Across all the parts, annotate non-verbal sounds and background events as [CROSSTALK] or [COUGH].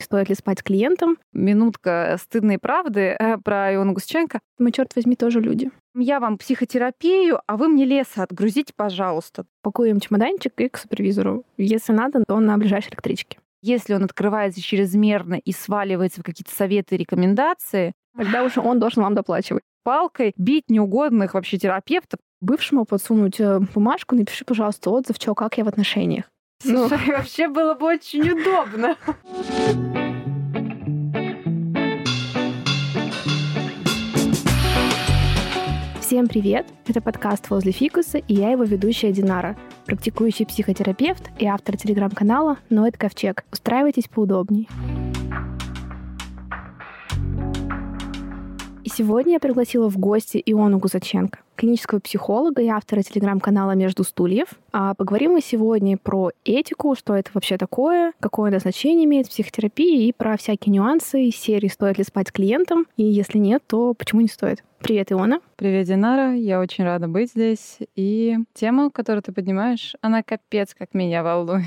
Стоит ли спать с клиентом? Минутка стыдной правды э, про Иону Гусченко. Мы, черт возьми, тоже люди. Я вам психотерапию, а вы мне леса отгрузите, пожалуйста. Пакуем чемоданчик и к супервизору. Если надо, то на ближайшей электричке. Если он открывается чрезмерно и сваливается в какие-то советы и рекомендации, тогда уже он должен вам доплачивать. Палкой бить неугодных вообще терапевтов. Бывшему подсунуть э, бумажку, напиши, пожалуйста, отзыв, что, как я в отношениях. Слушай, ну. [LAUGHS] вообще было бы очень удобно. Всем привет! Это подкаст «Возле фикуса» и я его ведущая Динара, практикующий психотерапевт и автор телеграм-канала «Ноэт Ковчег». Устраивайтесь поудобней. Сегодня я пригласила в гости Иону Гузаченко клинического психолога и автора телеграм-канала «Между стульев». А поговорим мы сегодня про этику, что это вообще такое, какое назначение имеет в психотерапии и про всякие нюансы из серии «Стоит ли спать с клиентом?» и если нет, то почему не стоит. Привет, Иона. Привет, Динара. Я очень рада быть здесь. И тема, которую ты поднимаешь, она капец как меня волнует.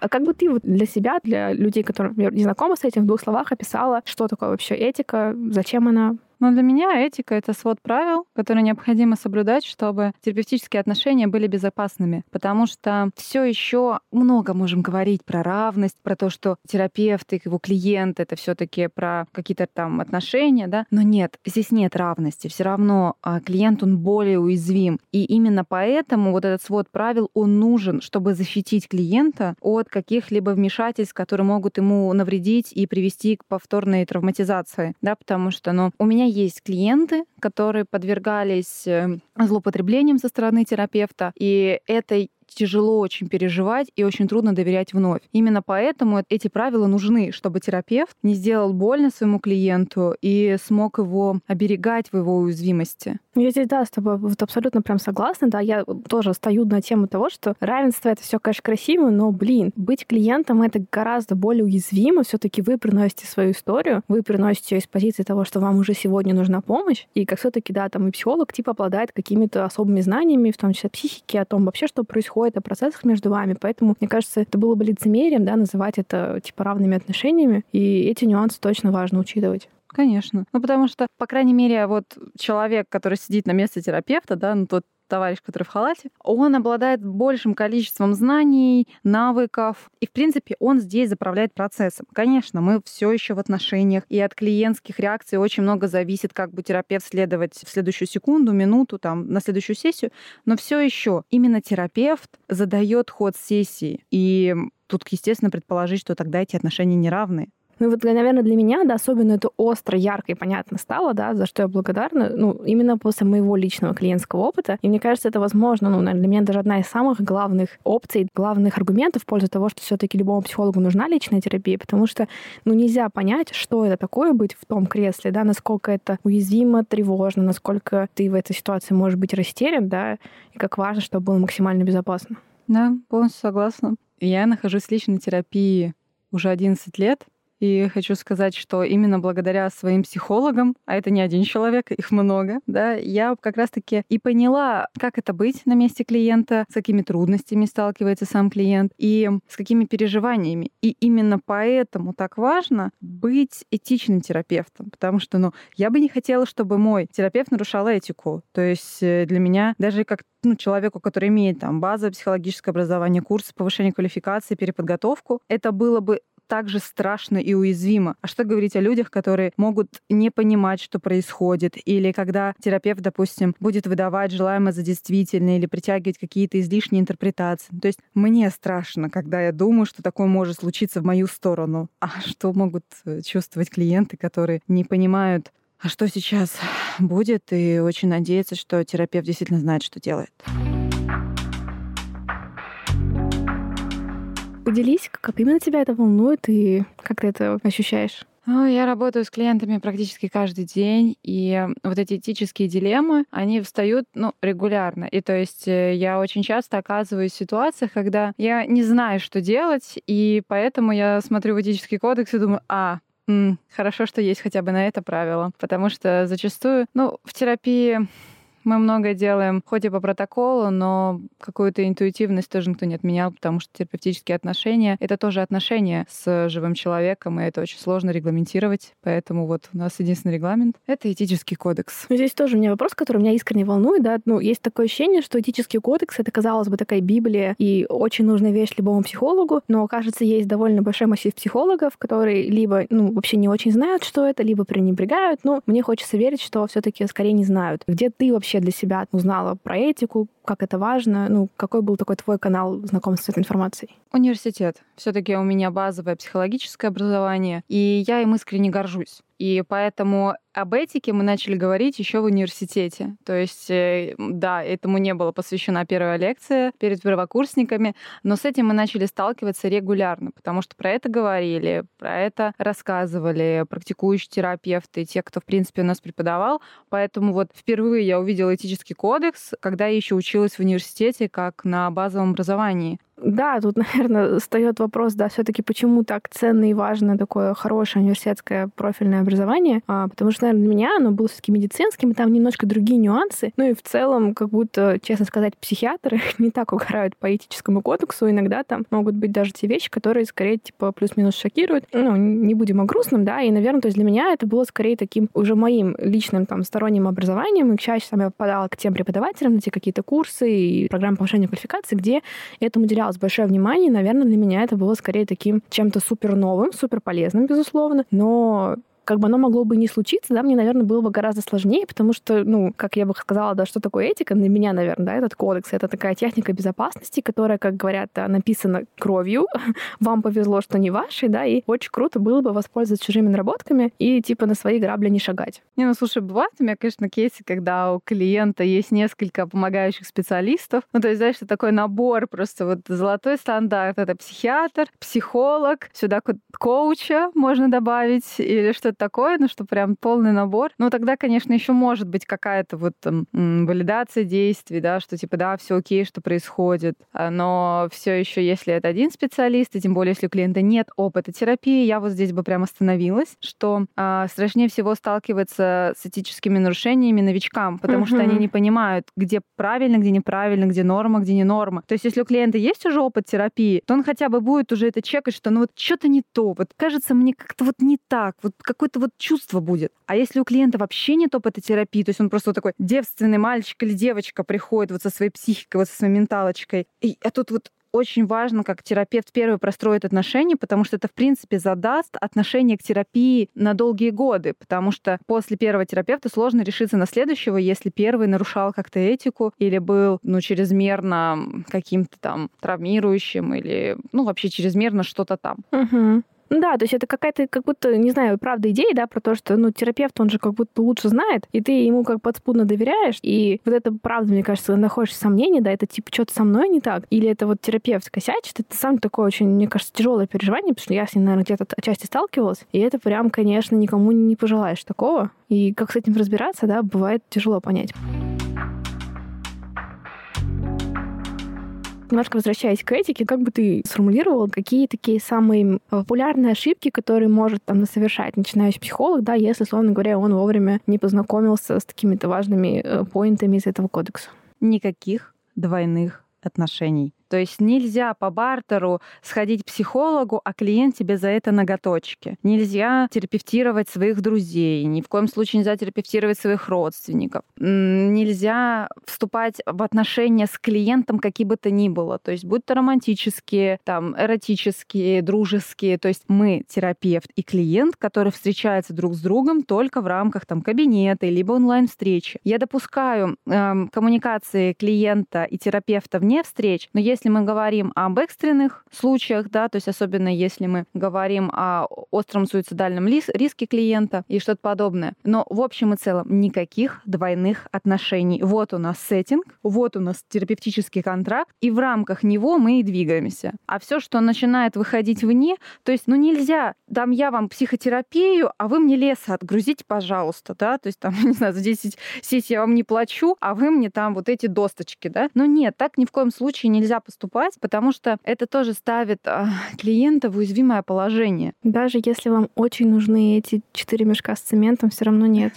А как бы ты вот для себя, для людей, которые, например, не знакомы с этим, в двух словах описала, что такое вообще этика, зачем она, но для меня этика — это свод правил, которые необходимо соблюдать, чтобы терапевтические отношения были безопасными. Потому что все еще много можем говорить про равность, про то, что терапевт и его клиент — это все таки про какие-то там отношения, да. Но нет, здесь нет равности. Все равно а, клиент, он более уязвим. И именно поэтому вот этот свод правил, он нужен, чтобы защитить клиента от каких-либо вмешательств, которые могут ему навредить и привести к повторной травматизации, да, потому что, ну, у меня есть клиенты, которые подвергались э, злоупотреблениям со стороны терапевта, и это тяжело очень переживать и очень трудно доверять вновь. Именно поэтому эти правила нужны, чтобы терапевт не сделал больно своему клиенту и смог его оберегать в его уязвимости. Я здесь, да, с тобой вот абсолютно прям согласна, да, я тоже стою на тему того, что равенство — это все, конечно, красиво, но, блин, быть клиентом — это гораздо более уязвимо, все таки вы приносите свою историю, вы приносите ее из позиции того, что вам уже сегодня нужна помощь, и как все таки да, там и психолог, типа, обладает какими-то особыми знаниями, в том числе психики, о том вообще, что происходит, о процессах между вами, поэтому, мне кажется, это было бы лицемерием, да, называть это, типа, равными отношениями, и эти нюансы точно важно учитывать. Конечно. Ну, потому что, по крайней мере, вот человек, который сидит на месте терапевта, да, ну, тот товарищ, который в халате, он обладает большим количеством знаний, навыков, и, в принципе, он здесь заправляет процессом. Конечно, мы все еще в отношениях, и от клиентских реакций очень много зависит, как бы терапевт следовать в следующую секунду, минуту, там, на следующую сессию, но все еще именно терапевт задает ход сессии, и тут, естественно, предположить, что тогда эти отношения неравны. Ну вот, наверное, для меня, да, особенно это остро, ярко и понятно стало, да, за что я благодарна, ну, именно после моего личного клиентского опыта. И мне кажется, это возможно, ну, наверное, для меня даже одна из самых главных опций, главных аргументов в пользу того, что все таки любому психологу нужна личная терапия, потому что, ну, нельзя понять, что это такое быть в том кресле, да, насколько это уязвимо, тревожно, насколько ты в этой ситуации можешь быть растерян, да, и как важно, чтобы было максимально безопасно. Да, полностью согласна. Я нахожусь в личной терапии уже 11 лет, и хочу сказать, что именно благодаря своим психологам, а это не один человек, их много, да, я как раз-таки и поняла, как это быть на месте клиента, с какими трудностями сталкивается сам клиент и с какими переживаниями. И именно поэтому так важно быть этичным терапевтом, потому что, ну, я бы не хотела, чтобы мой терапевт нарушал этику. То есть э, для меня даже как ну, человеку, который имеет там базовое психологическое образование, курсы повышения квалификации, переподготовку, это было бы также страшно и уязвимо. А что говорить о людях, которые могут не понимать, что происходит, или когда терапевт, допустим, будет выдавать желаемое за действительное или притягивать какие-то излишние интерпретации. То есть мне страшно, когда я думаю, что такое может случиться в мою сторону. А что могут э, чувствовать клиенты, которые не понимают, а что сейчас будет, и очень надеются, что терапевт действительно знает, что делает. Поделись, как именно тебя это волнует и как ты это ощущаешь? Ну, я работаю с клиентами практически каждый день, и вот эти этические дилеммы, они встают ну, регулярно. И то есть э, я очень часто оказываюсь в ситуациях, когда я не знаю, что делать, и поэтому я смотрю в этический кодекс и думаю, а, М, хорошо, что есть хотя бы на это правило, потому что зачастую, ну, в терапии Мы многое делаем, хоть и по протоколу, но какую-то интуитивность тоже никто не отменял, потому что терапевтические отношения — это тоже отношения с живым человеком, и это очень сложно регламентировать. Поэтому вот у нас единственный регламент — это этический кодекс. Но здесь тоже у меня вопрос, который меня искренне волнует. Да? Ну, есть такое ощущение, что этический кодекс — это, казалось бы, такая Библия и очень нужная вещь любому психологу, но, кажется, есть довольно большой массив психологов, которые либо ну, вообще не очень знают, что это, либо пренебрегают. Но мне хочется верить, что все таки скорее не знают. Где ты вообще для себя узнала про этику, как это важно? Ну, какой был такой твой канал знакомства с этой информацией? Университет. все таки у меня базовое психологическое образование, и я им искренне горжусь. И поэтому об этике мы начали говорить еще в университете. То есть, э, да, этому не была посвящена первая лекция перед первокурсниками, но с этим мы начали сталкиваться регулярно, потому что про это говорили, про это рассказывали практикующие терапевты, те, кто, в принципе, у нас преподавал. Поэтому вот впервые я увидела этический кодекс, когда я еще училась в университете как на базовом образовании. Да, тут, [LAUGHS] наверное, встает вопрос, да, все-таки почему так ценно и важно такое хорошее университетское профильное образование, а, потому что, наверное, для меня оно было все-таки медицинским, и там немножко другие нюансы. Ну и в целом, как будто, честно сказать, психиатры [LAUGHS] не так угорают по этическому кодексу. Иногда там могут быть даже те вещи, которые скорее, типа, плюс-минус шокируют. Ну, не будем о грустном, да, и, наверное, то есть для меня это было скорее таким уже моим личным там сторонним образованием, и счастью, сам я попадала к тем преподавателям на те какие-то курсы и программы повышения квалификации, где этому уделялось большое внимание, и, наверное, для меня это было скорее таким чем-то супер новым, супер полезным, безусловно, но как бы оно могло бы не случиться, да, мне, наверное, было бы гораздо сложнее, потому что, ну, как я бы сказала, да, что такое этика, для меня, наверное, да, этот кодекс, это такая техника безопасности, которая, как говорят, написана кровью, [LAUGHS] вам повезло, что не вашей, да, и очень круто было бы воспользоваться чужими наработками и, типа, на свои грабли не шагать. Не, ну, слушай, бывает у меня, конечно, кейсы, когда у клиента есть несколько помогающих специалистов, ну, то есть, знаешь, что такой набор, просто вот золотой стандарт, это психиатр, психолог, сюда коуча можно добавить или что-то такое, ну что прям полный набор. Ну тогда, конечно, еще может быть какая-то вот там валидация действий, да, что типа да, все окей, что происходит. А, но все еще, если это один специалист, и тем более, если у клиента нет опыта терапии, я вот здесь бы прям остановилась, что а, страшнее всего сталкиваться с этическими нарушениями новичкам, потому uh-huh. что они не понимают, где правильно, где неправильно, где норма, где не норма. То есть, если у клиента есть уже опыт терапии, то он хотя бы будет уже это чекать, что ну вот что-то не то, вот кажется мне как-то вот не так, вот какой какое-то вот чувство будет. А если у клиента вообще нет опыта терапии, то есть он просто вот такой девственный мальчик или девочка приходит вот со своей психикой, вот со своей менталочкой, и, а тут вот очень важно, как терапевт первый простроит отношения, потому что это, в принципе, задаст отношение к терапии на долгие годы, потому что после первого терапевта сложно решиться на следующего, если первый нарушал как-то этику или был, ну, чрезмерно каким-то там травмирующим или, ну, вообще чрезмерно что-то там. Угу. Да, то есть это какая-то, как будто, не знаю, правда идея, да, про то, что, ну, терапевт, он же как будто лучше знает, и ты ему как подспудно доверяешь, и вот это правда, мне кажется, находишь сомнения, да, это типа что-то со мной не так, или это вот терапевт косячит, это сам такое очень, мне кажется, тяжелое переживание, потому что я с ним, наверное, где-то отчасти сталкивалась, и это прям, конечно, никому не пожелаешь такого. И как с этим разбираться, да, бывает тяжело понять. Немножко возвращаясь к этике, как бы ты сформулировал, какие такие самые популярные ошибки, которые может там совершать начинающий психолог, да, если, словно говоря, он вовремя не познакомился с такими-то важными э, поинтами из этого кодекса? Никаких двойных отношений. То есть нельзя по бартеру сходить к психологу, а клиент тебе за это ноготочки. Нельзя терапевтировать своих друзей, ни в коем случае нельзя терапевтировать своих родственников. Нельзя вступать в отношения с клиентом какие бы то ни было. То есть будь то романтические, там, эротические, дружеские. То есть мы терапевт и клиент, которые встречаются друг с другом только в рамках там, кабинета либо онлайн-встречи. Я допускаю эм, коммуникации клиента и терапевта вне встреч, но если если мы говорим об экстренных случаях, да, то есть особенно если мы говорим о остром суицидальном риске клиента и что-то подобное. Но в общем и целом никаких двойных отношений. Вот у нас сеттинг, вот у нас терапевтический контракт, и в рамках него мы и двигаемся. А все, что начинает выходить вне, то есть, ну нельзя, дам я вам психотерапию, а вы мне леса отгрузите, пожалуйста, да, то есть там, [LAUGHS] не знаю, за 10 сессий я вам не плачу, а вы мне там вот эти досточки, да. Но нет, так ни в коем случае нельзя поступать, потому что это тоже ставит а, клиента в уязвимое положение. Даже если вам очень нужны эти четыре мешка с цементом, все равно нет.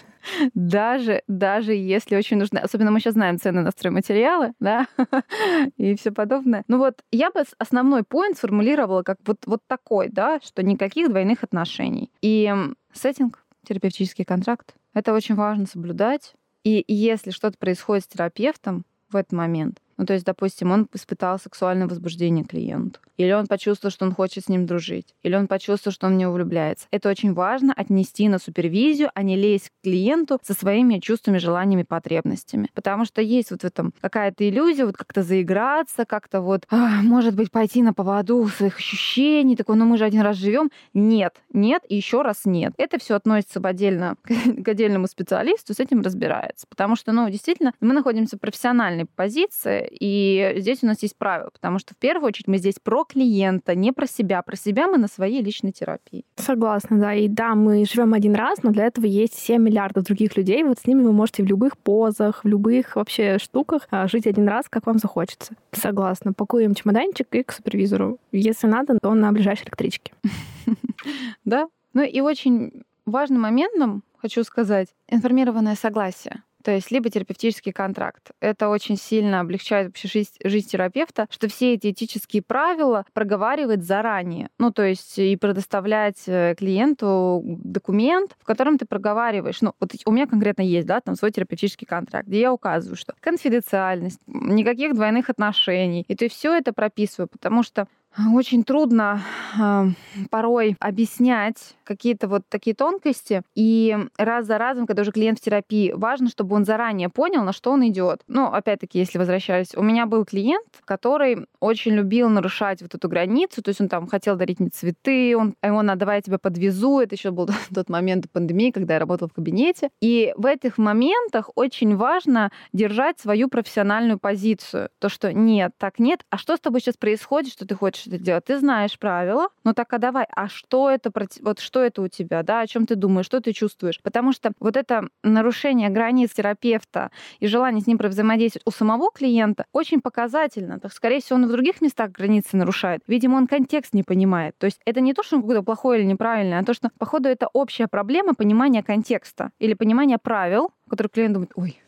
даже, даже если очень нужно, особенно мы сейчас знаем цены на стройматериалы, да, [LAUGHS] и все подобное. Ну вот я бы основной поинт сформулировала как вот, вот такой, да, что никаких двойных отношений. И сеттинг, терапевтический контракт, это очень важно соблюдать. И если что-то происходит с терапевтом в этот момент, ну, то есть, допустим, он испытал сексуальное возбуждение клиенту, или он почувствовал, что он хочет с ним дружить, или он почувствовал, что он в него влюбляется. Это очень важно отнести на супервизию, а не лезть к клиенту со своими чувствами, желаниями, потребностями. Потому что есть вот в этом какая-то иллюзия, вот как-то заиграться, как-то вот, а, может быть, пойти на поводу своих ощущений, такой, ну мы же один раз живем. Нет, нет и еще раз нет. Это все относится в отдельно [LAUGHS] к отдельному специалисту, с этим разбирается. Потому что, ну, действительно, мы находимся в профессиональной позиции, и здесь у нас есть правила, потому что в первую очередь мы здесь про клиента, не про себя. Про себя мы на своей личной терапии. Согласна, да. И да, мы живем один раз, но для этого есть 7 миллиардов других людей. Вот с ними вы можете в любых позах, в любых вообще штуках а, жить один раз, как вам захочется. Согласна. Пакуем чемоданчик и к супервизору. Если надо, то на ближайшей электричке. [LAUGHS] Да. Ну и очень важным моментом, хочу сказать, информированное согласие. То есть либо терапевтический контракт. Это очень сильно облегчает вообще жизнь, жизнь терапевта, что все эти этические правила проговаривать заранее. Ну, то есть и предоставлять э, клиенту документ, в котором ты проговариваешь. Ну, вот у меня конкретно есть, да, там свой терапевтический контракт, где я указываю, что конфиденциальность, никаких двойных отношений. И ты все это прописываю, потому что очень трудно э, порой объяснять какие-то вот такие тонкости. И раз за разом, когда уже клиент в терапии, важно, чтобы он заранее понял, на что он идет. Ну, опять-таки, если возвращаюсь, у меня был клиент, который очень любил нарушать вот эту границу, то есть он там хотел дарить мне цветы, он, он а давай я тебя подвезу, это еще был [LAUGHS] тот момент пандемии, когда я работала в кабинете. И в этих моментах очень важно держать свою профессиональную позицию. То, что нет, так нет, а что с тобой сейчас происходит, что ты хочешь это делать? Ты знаешь правила, ну так а давай, а что это, вот что это у тебя, да, о чем ты думаешь, что ты чувствуешь. Потому что вот это нарушение границ терапевта и желание с ним взаимодействовать у самого клиента очень показательно. Так, скорее всего, он в других местах границы нарушает. Видимо, он контекст не понимает. То есть это не то, что он какой-то плохой или неправильный, а то, что, походу, это общая проблема понимания контекста или понимания правил, которые клиент думает, ой,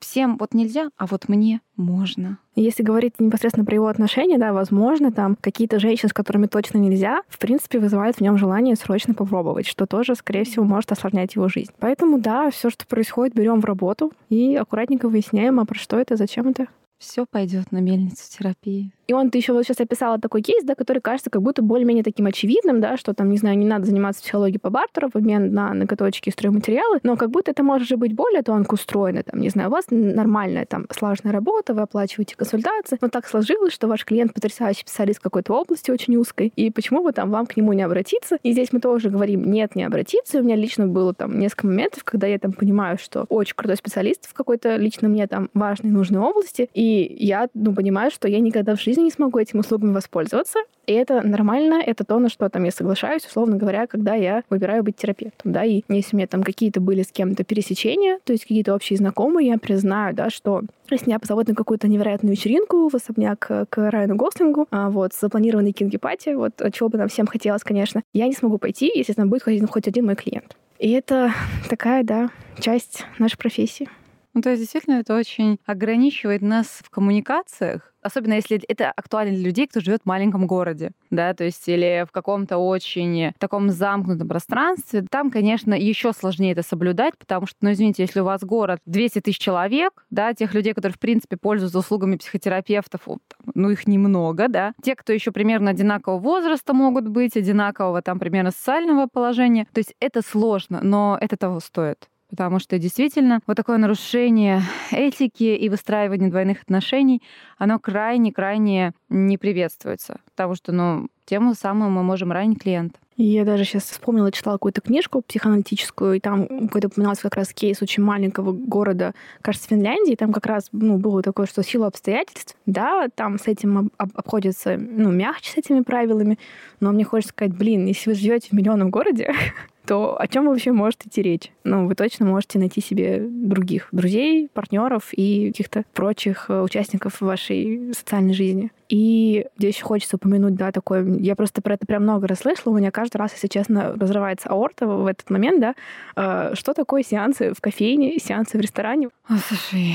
всем вот нельзя, а вот мне можно. Если говорить непосредственно про его отношения, да, возможно, там какие-то женщины, с которыми точно нельзя, в принципе, вызывают в нем желание срочно попробовать, что тоже, скорее всего, может осложнять его жизнь. Поэтому, да, все, что происходит, берем в работу и аккуратненько выясняем, а про что это, зачем это. Все пойдет на мельницу терапии. И он, ты еще вот сейчас описала такой кейс, да, который кажется как будто более-менее таким очевидным, да, что там, не знаю, не надо заниматься психологией по бартеру в обмен на ноготочки и стройматериалы, но как будто это может же быть более тонко устроено, там, не знаю, у вас нормальная там слаженная работа, вы оплачиваете консультации, но так сложилось, что ваш клиент потрясающий специалист какой-то области очень узкой, и почему бы там вам к нему не обратиться? И здесь мы тоже говорим, нет, не обратиться. У меня лично было там несколько моментов, когда я там понимаю, что очень крутой специалист в какой-то лично мне там важной, нужной области, и я, ну, понимаю, что я никогда в жизни жизни не смогу этими услугами воспользоваться. И это нормально, это то, на что там я соглашаюсь, условно говоря, когда я выбираю быть терапевтом, да, и если у меня там какие-то были с кем-то пересечения, то есть какие-то общие знакомые, я признаю, да, что если меня позовут на какую-то невероятную вечеринку в особняк к Райану Гослингу, а, вот, с запланированной кинги-пати, вот, чего бы нам всем хотелось, конечно, я не смогу пойти, если там будет хоть, хоть один мой клиент. И это такая, да, часть нашей профессии. Ну, то есть, действительно, это очень ограничивает нас в коммуникациях, особенно если это актуально для людей, кто живет в маленьком городе, да, то есть или в каком-то очень таком замкнутом пространстве, там, конечно, еще сложнее это соблюдать, потому что, ну, извините, если у вас город 200 тысяч человек, да, тех людей, которые, в принципе, пользуются услугами психотерапевтов, ну, их немного, да, те, кто еще примерно одинакового возраста могут быть, одинакового там примерно социального положения, то есть это сложно, но это того стоит потому что действительно вот такое нарушение этики и выстраивание двойных отношений, оно крайне-крайне не приветствуется, потому что, ну, тем самым мы можем ранить клиента. Я даже сейчас вспомнила, читала какую-то книжку психоаналитическую, и там какой-то упоминался как раз кейс очень маленького города, кажется, Финляндии. Там как раз ну, было такое, что сила обстоятельств, да, там с этим об- обходится, ну, мягче с этими правилами. Но мне хочется сказать, блин, если вы живете в миллионном городе, [LAUGHS] то о чем вообще может идти речь? Ну, вы точно можете найти себе других друзей, партнеров и каких-то прочих э, участников вашей социальной жизни. И здесь хочется упомянуть, да, такое, я просто про это прям много раз слышала, у меня каждый раз, если честно, разрывается аорта в этот момент, да, э, что такое сеансы в кофейне, сеансы в ресторане? О, слушай,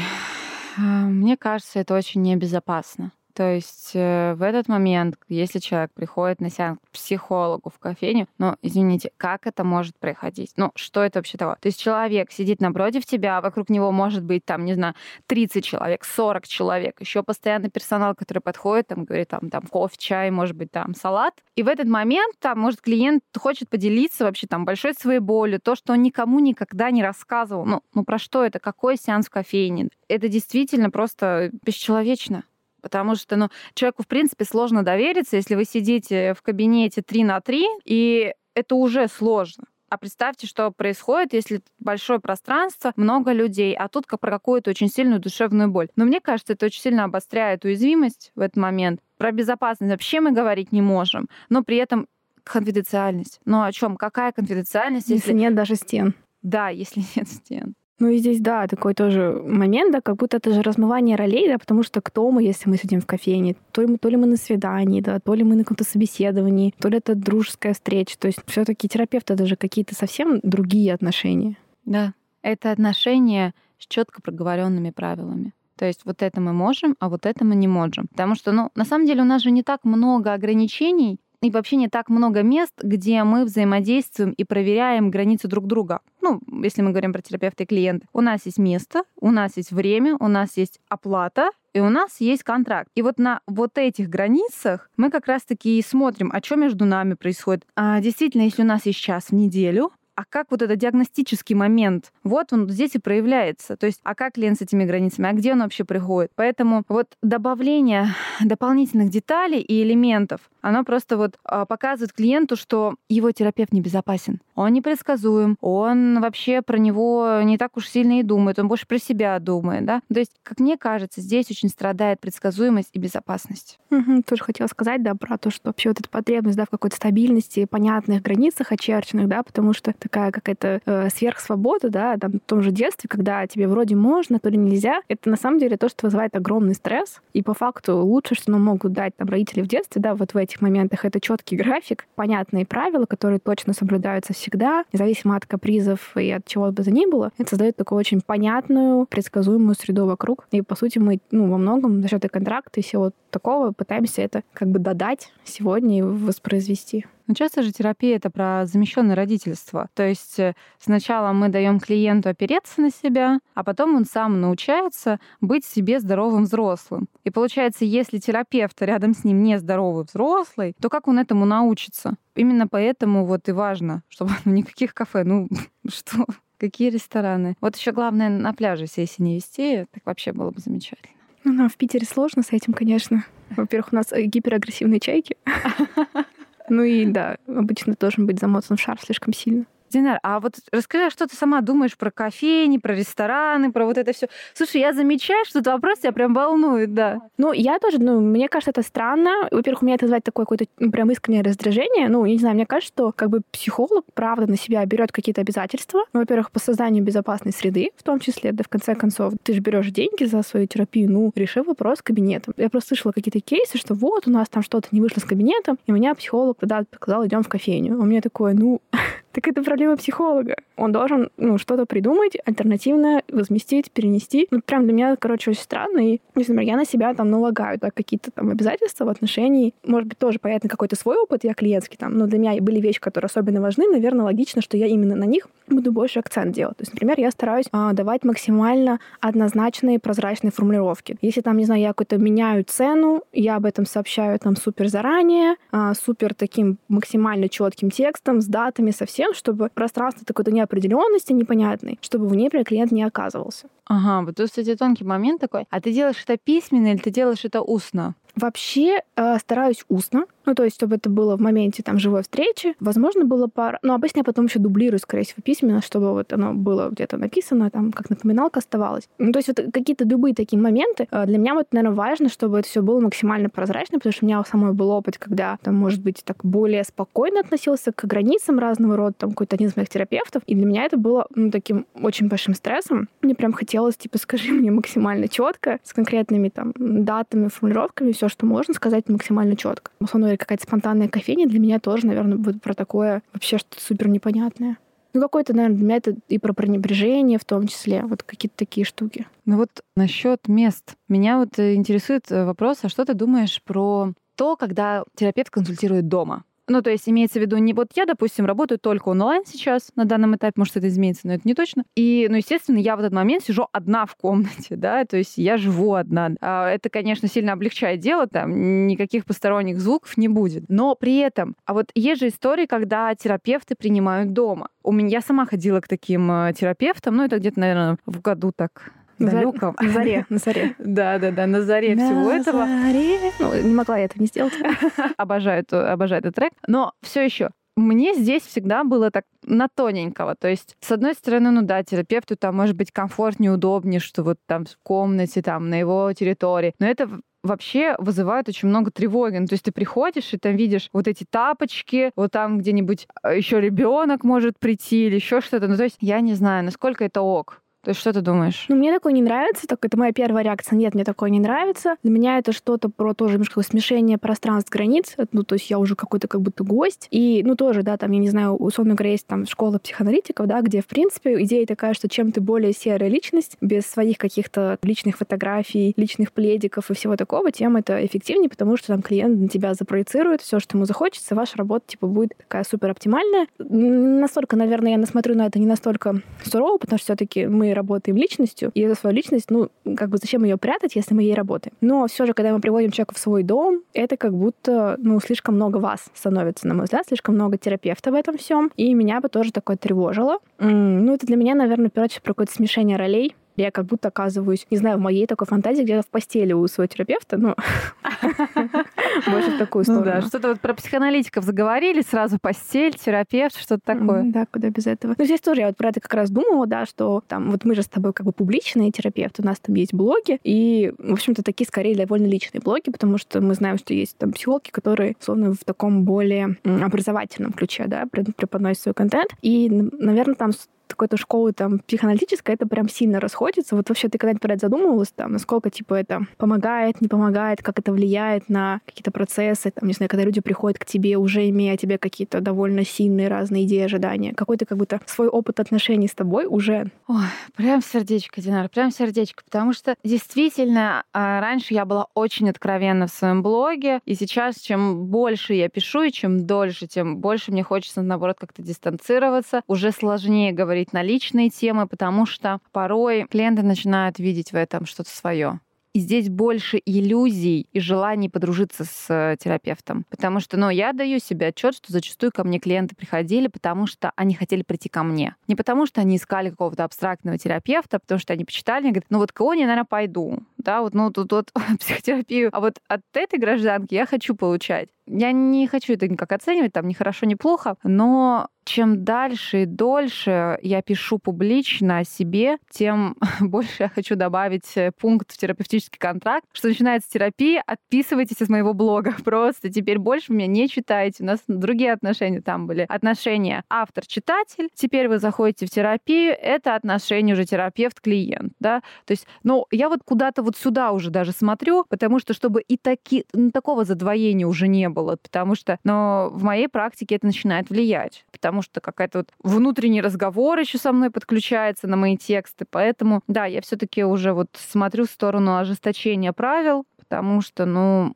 э, мне кажется, это очень небезопасно. То есть э, в этот момент, если человек приходит на сеанс к психологу в кофейню, ну, извините, как это может происходить? Ну, что это вообще такое? То есть человек сидит напротив тебя, а вокруг него может быть, там, не знаю, 30 человек, 40 человек, еще постоянный персонал, который подходит, там, говорит, там, там, кофе, чай, может быть, там, салат. И в этот момент, там, может, клиент хочет поделиться вообще там большой своей болью, то, что он никому никогда не рассказывал. Ну, ну про что это? Какой сеанс в кофейне? Это действительно просто бесчеловечно потому что ну, человеку, в принципе, сложно довериться, если вы сидите в кабинете 3 на 3, и это уже сложно. А представьте, что происходит, если большое пространство, много людей, а тут как про какую-то очень сильную душевную боль. Но мне кажется, это очень сильно обостряет уязвимость в этот момент. Про безопасность вообще мы говорить не можем, но при этом конфиденциальность. Ну о чем? Какая конфиденциальность, если... если нет даже стен? Да, если [LAUGHS] нет стен. Ну и здесь, да, такой тоже момент, да, как будто это же размывание ролей, да, потому что кто мы, если мы сидим в кофейне? То ли мы, то ли мы на свидании, да, то ли мы на каком-то собеседовании, то ли это дружеская встреча. То есть все таки терапевт — это же какие-то совсем другие отношения. Да, это отношения с четко проговоренными правилами. То есть вот это мы можем, а вот это мы не можем. Потому что, ну, на самом деле у нас же не так много ограничений, и вообще не так много мест, где мы взаимодействуем и проверяем границы друг друга. Ну, если мы говорим про терапевта и клиента. У нас есть место, у нас есть время, у нас есть оплата, и у нас есть контракт. И вот на вот этих границах мы как раз-таки и смотрим, а что между нами происходит. А действительно, если у нас есть час в неделю, а как вот этот диагностический момент, вот он здесь и проявляется. То есть, а как клиент с этими границами, а где он вообще приходит? Поэтому вот добавление дополнительных деталей и элементов, оно просто вот а, показывает клиенту, что его терапевт небезопасен. Он непредсказуем, он вообще про него не так уж сильно и думает, он больше про себя думает, да? То есть, как мне кажется, здесь очень страдает предсказуемость и безопасность. Угу, тоже хотела сказать, да, про то, что вообще вот эта потребность, да, в какой-то стабильности, понятных границах очерченных, да, потому что такая какая-то э, сверхсвобода, да, там, в том же детстве, когда тебе вроде можно, то ли нельзя, это на самом деле то, что вызывает огромный стресс. И по факту лучше, что нам могут дать там родители в детстве, да, вот в этих моментах, это четкий график, понятные правила, которые точно соблюдаются всегда, независимо от капризов и от чего бы то ни было. Это создает такую очень понятную, предсказуемую среду вокруг. И, по сути, мы, ну, во многом за счет контракта и всего такого пытаемся это как бы додать сегодня и воспроизвести. Но часто же терапия это про замещенное родительство. То есть э, сначала мы даем клиенту опереться на себя, а потом он сам научается быть себе здоровым взрослым. И получается, если терапевт рядом с ним не здоровый взрослый, то как он этому научится? Именно поэтому вот и важно, чтобы [LAUGHS] ну, никаких кафе, ну [LAUGHS] что, какие рестораны. Вот еще главное на пляже сессии не вести, так вообще было бы замечательно. Ну, нам в Питере сложно с этим, конечно. Во-первых, у нас э, гиперагрессивные чайки. [LAUGHS] Ну и да, обычно должен быть замотан в шар слишком сильно. Динар, а вот расскажи, а что ты сама думаешь про кофейни, про рестораны, про вот это все. Слушай, я замечаю, что этот вопрос тебя прям волнует, да. Ну, я тоже, ну, мне кажется, это странно. Во-первых, у меня это вызывает такое какое-то ну, прям искреннее раздражение. Ну, не знаю, мне кажется, что как бы психолог, правда, на себя берет какие-то обязательства. Ну, во-первых, по созданию безопасной среды, в том числе, да, в конце концов, ты же берешь деньги за свою терапию, ну, реши вопрос с кабинетом. Я просто слышала какие-то кейсы, что вот у нас там что-то не вышло с кабинетом, и меня психолог тогда сказал, идем в кофейню. У меня такое, ну, [LAUGHS] так это проблема психолога. Он должен ну, что-то придумать, альтернативное, возместить, перенести. Ну, прям для меня, короче, очень странно. И, например, я на себя там налагаю да, какие-то там обязательства в отношении, может быть, тоже понятно какой-то свой опыт, я клиентский там, но для меня были вещи, которые особенно важны, наверное, логично, что я именно на них буду больше акцент делать. То есть, например, я стараюсь а, давать максимально однозначные прозрачные формулировки. Если там, не знаю, я какую-то меняю цену, я об этом сообщаю там супер заранее, а, супер таким максимально четким текстом, с датами, со всем, чтобы пространство такой-то неопределенности непонятной, чтобы в ней клиент не оказывался. Ага, вот тут, кстати, тонкий момент такой. А ты делаешь это письменно или ты делаешь это устно? Вообще э, стараюсь устно, Ну, то есть, чтобы это было в моменте там живой встречи. Возможно, было пара... Ну, обычно я потом еще дублирую, скорее всего, письменно, чтобы вот оно было где-то написано, там, как напоминалка оставалась. Ну, то есть, вот какие-то любые такие моменты. Э, для меня вот, наверное, важно, чтобы это все было максимально прозрачно, потому что у меня самой был опыт, когда, там, может быть, так более спокойно относился к границам разного рода, там, какой-то один из моих терапевтов. И для меня это было, ну, таким очень большим стрессом. Мне прям хотелось, типа, скажи мне максимально четко, с конкретными там датами, формулировками, все, что можно сказать максимально четко. Условно говоря, какая-то спонтанная кофейня для меня тоже, наверное, будет про такое вообще что-то супер непонятное. Ну, какой-то, наверное, для меня это и про пренебрежение в том числе, вот какие-то такие штуки. Ну вот насчет мест. Меня вот интересует э, вопрос, а что ты думаешь про то, когда терапевт консультирует дома? Ну, то есть имеется в виду не вот я, допустим, работаю только онлайн сейчас на данном этапе, может, это изменится, но это не точно. И, ну, естественно, я в этот момент сижу одна в комнате, [LAUGHS] да, то есть я живу одна. А это, конечно, сильно облегчает дело, там никаких посторонних звуков не будет. Но при этом, а вот есть же истории, когда терапевты принимают дома. У меня я сама ходила к таким э, терапевтам, ну, это где-то, наверное, в году так далеком. На заре, на заре. [LAUGHS] Да, да, да, на заре всего этого. Ну, не могла я этого не сделать. [LAUGHS] обожаю, обожаю этот трек. Но все еще мне здесь всегда было так на тоненького. То есть, с одной стороны, ну да, терапевту там может быть комфортнее, удобнее, что вот там в комнате, там на его территории. Но это вообще вызывает очень много тревоги. Ну, то есть ты приходишь и там видишь вот эти тапочки, вот там где-нибудь а, еще ребенок может прийти или еще что-то. Ну, то есть я не знаю, насколько это ок. То есть что ты думаешь? Ну, мне такое не нравится. Так, это моя первая реакция. Нет, мне такое не нравится. Для меня это что-то про тоже немножко смешение пространств, границ. Ну, то есть я уже какой-то как будто гость. И, ну, тоже, да, там, я не знаю, условно говоря, есть там школа психоаналитиков, да, где, в принципе, идея такая, что чем ты более серая личность, без своих каких-то личных фотографий, личных пледиков и всего такого, тем это эффективнее, потому что там клиент на тебя запроецирует все, что ему захочется, ваша работа, типа, будет такая супер оптимальная. Настолько, наверное, я насмотрю на это не настолько сурово, потому что все таки мы работаем личностью, и за свою личность, ну, как бы зачем ее прятать, если мы ей работаем? Но все же, когда мы приводим человека в свой дом, это как будто, ну, слишком много вас становится, на мой взгляд, слишком много терапевта в этом всем. И меня бы тоже такое тревожило. Ну, это для меня, наверное, в первую очередь про какое-то смешение ролей я как будто оказываюсь, не знаю, в моей такой фантазии где-то в постели у своего терапевта, ну, [LAUGHS] больше в такую ну сторону. да, что-то вот про психоаналитиков заговорили, сразу постель, терапевт, что-то такое. Да, куда без этого. Ну, здесь тоже я вот про это как раз думала, да, что там вот мы же с тобой как бы публичные терапевты, у нас там есть блоги, и, в общем-то, такие скорее довольно личные блоги, потому что мы знаем, что есть там психологи, которые, условно, в таком более образовательном ключе, да, преподносят свой контент. И, наверное, там какой-то школы там психоаналитической, это прям сильно расходится. Вот вообще ты когда-нибудь про это задумывалась, там, насколько, типа, это помогает, не помогает, как это влияет на какие-то процессы, там, не знаю, когда люди приходят к тебе, уже имея тебе какие-то довольно сильные разные идеи, ожидания, какой-то как будто свой опыт отношений с тобой уже. Ой, прям сердечко, Динара, прям сердечко, потому что действительно а, раньше я была очень откровенна в своем блоге, и сейчас чем больше я пишу, и чем дольше, тем больше мне хочется, наоборот, как-то дистанцироваться, уже сложнее говорить говорить на личные темы, потому что порой клиенты начинают видеть в этом что-то свое. И здесь больше иллюзий и желаний подружиться с терапевтом. Потому что, ну, я даю себе отчет, что зачастую ко мне клиенты приходили, потому что они хотели прийти ко мне. Не потому что они искали какого-то абстрактного терапевта, а потому что они почитали, и говорят, ну вот к я, наверное, пойду. Да, вот, ну, тут вот [LAUGHS] психотерапию. А вот от этой гражданки я хочу получать. Я не хочу это никак оценивать, там ни хорошо, ни плохо, но чем дальше и дольше я пишу публично о себе, тем [LAUGHS] больше я хочу добавить э, пункт в терапевтический контракт, что начинается терапия, отписывайтесь из моего блога. [LAUGHS] Просто теперь больше меня не читайте. У нас другие отношения там были. Отношения автор-читатель. Теперь вы заходите в терапию, это отношение уже терапевт-клиент. Да? То есть, ну, я вот куда-то вот сюда уже даже смотрю, потому что чтобы и таки, ну, такого задвоения уже не было было, потому что, но в моей практике это начинает влиять, потому что какая-то вот внутренний разговор еще со мной подключается на мои тексты, поэтому, да, я все-таки уже вот смотрю в сторону ожесточения правил, потому что, ну,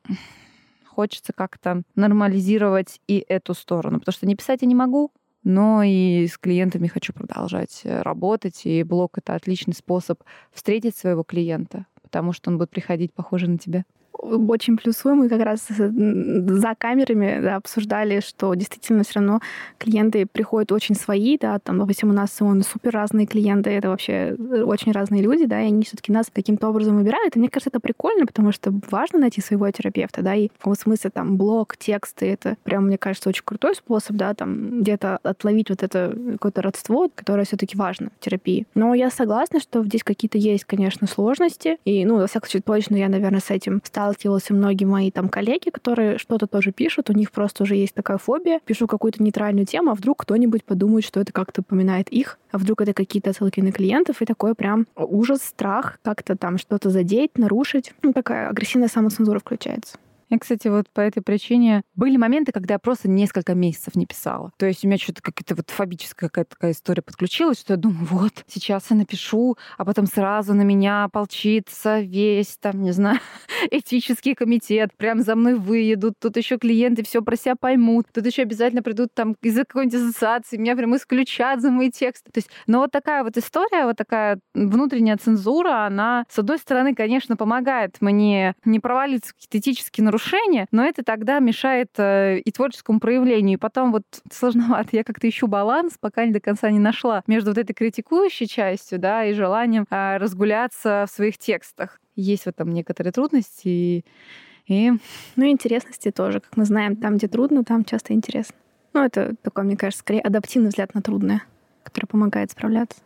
хочется как-то нормализировать и эту сторону, потому что не писать я не могу, но и с клиентами хочу продолжать э, работать, и блог — это отличный способ встретить своего клиента, потому что он будет приходить похоже на тебя. Очень плюсуем. Мы как раз за камерами да, обсуждали, что действительно все равно клиенты приходят очень свои, да, там, допустим, у нас он супер разные клиенты, это вообще очень разные люди, да, и они все-таки нас каким-то образом выбирают. И мне кажется, это прикольно, потому что важно найти своего терапевта, да, и в каком смысле там блог, тексты, это прям, мне кажется, очень крутой способ, да, там где-то отловить вот это какое-то родство, которое все-таки важно в терапии. Но я согласна, что здесь какие-то есть, конечно, сложности, и, ну, во всяком случае, точно я, наверное, с этим сталкивалась, и многие мои там коллеги, которые что-то тоже пишут, у них просто уже есть такая фобия. Пишу какую-то нейтральную тему, а вдруг кто-нибудь подумает, что это как-то упоминает их, а вдруг это какие-то ссылки на клиентов, и такой прям ужас, страх как-то там что-то задеть, нарушить. Ну, такая агрессивная самоцензура включается. Я, кстати, вот по этой причине были моменты, когда я просто несколько месяцев не писала. То есть у меня что-то какая-то вот фобическая какая-то такая история подключилась, что я думаю, [LAUGHS] вот, сейчас я напишу, а потом сразу на меня ополчится весь, там, не знаю, [LAUGHS] этический комитет, прям за мной выедут, тут еще клиенты все про себя поймут, тут еще обязательно придут там из какой-нибудь ассоциации, меня прям исключат за мои тексты. То есть, но вот такая вот история, вот такая внутренняя цензура, она, с одной стороны, конечно, помогает мне не провалиться в какие-то этические нарушения, нарушение, но это тогда мешает э, и творческому проявлению. И потом вот сложновато, я как-то ищу баланс, пока не до конца не нашла между вот этой критикующей частью, да, и желанием э, разгуляться в своих текстах. Есть в этом некоторые трудности. И, и... Ну интересности тоже. Как мы знаем, там, где трудно, там часто интересно. Ну, это такой, мне кажется, скорее адаптивный взгляд на трудное, который помогает справляться.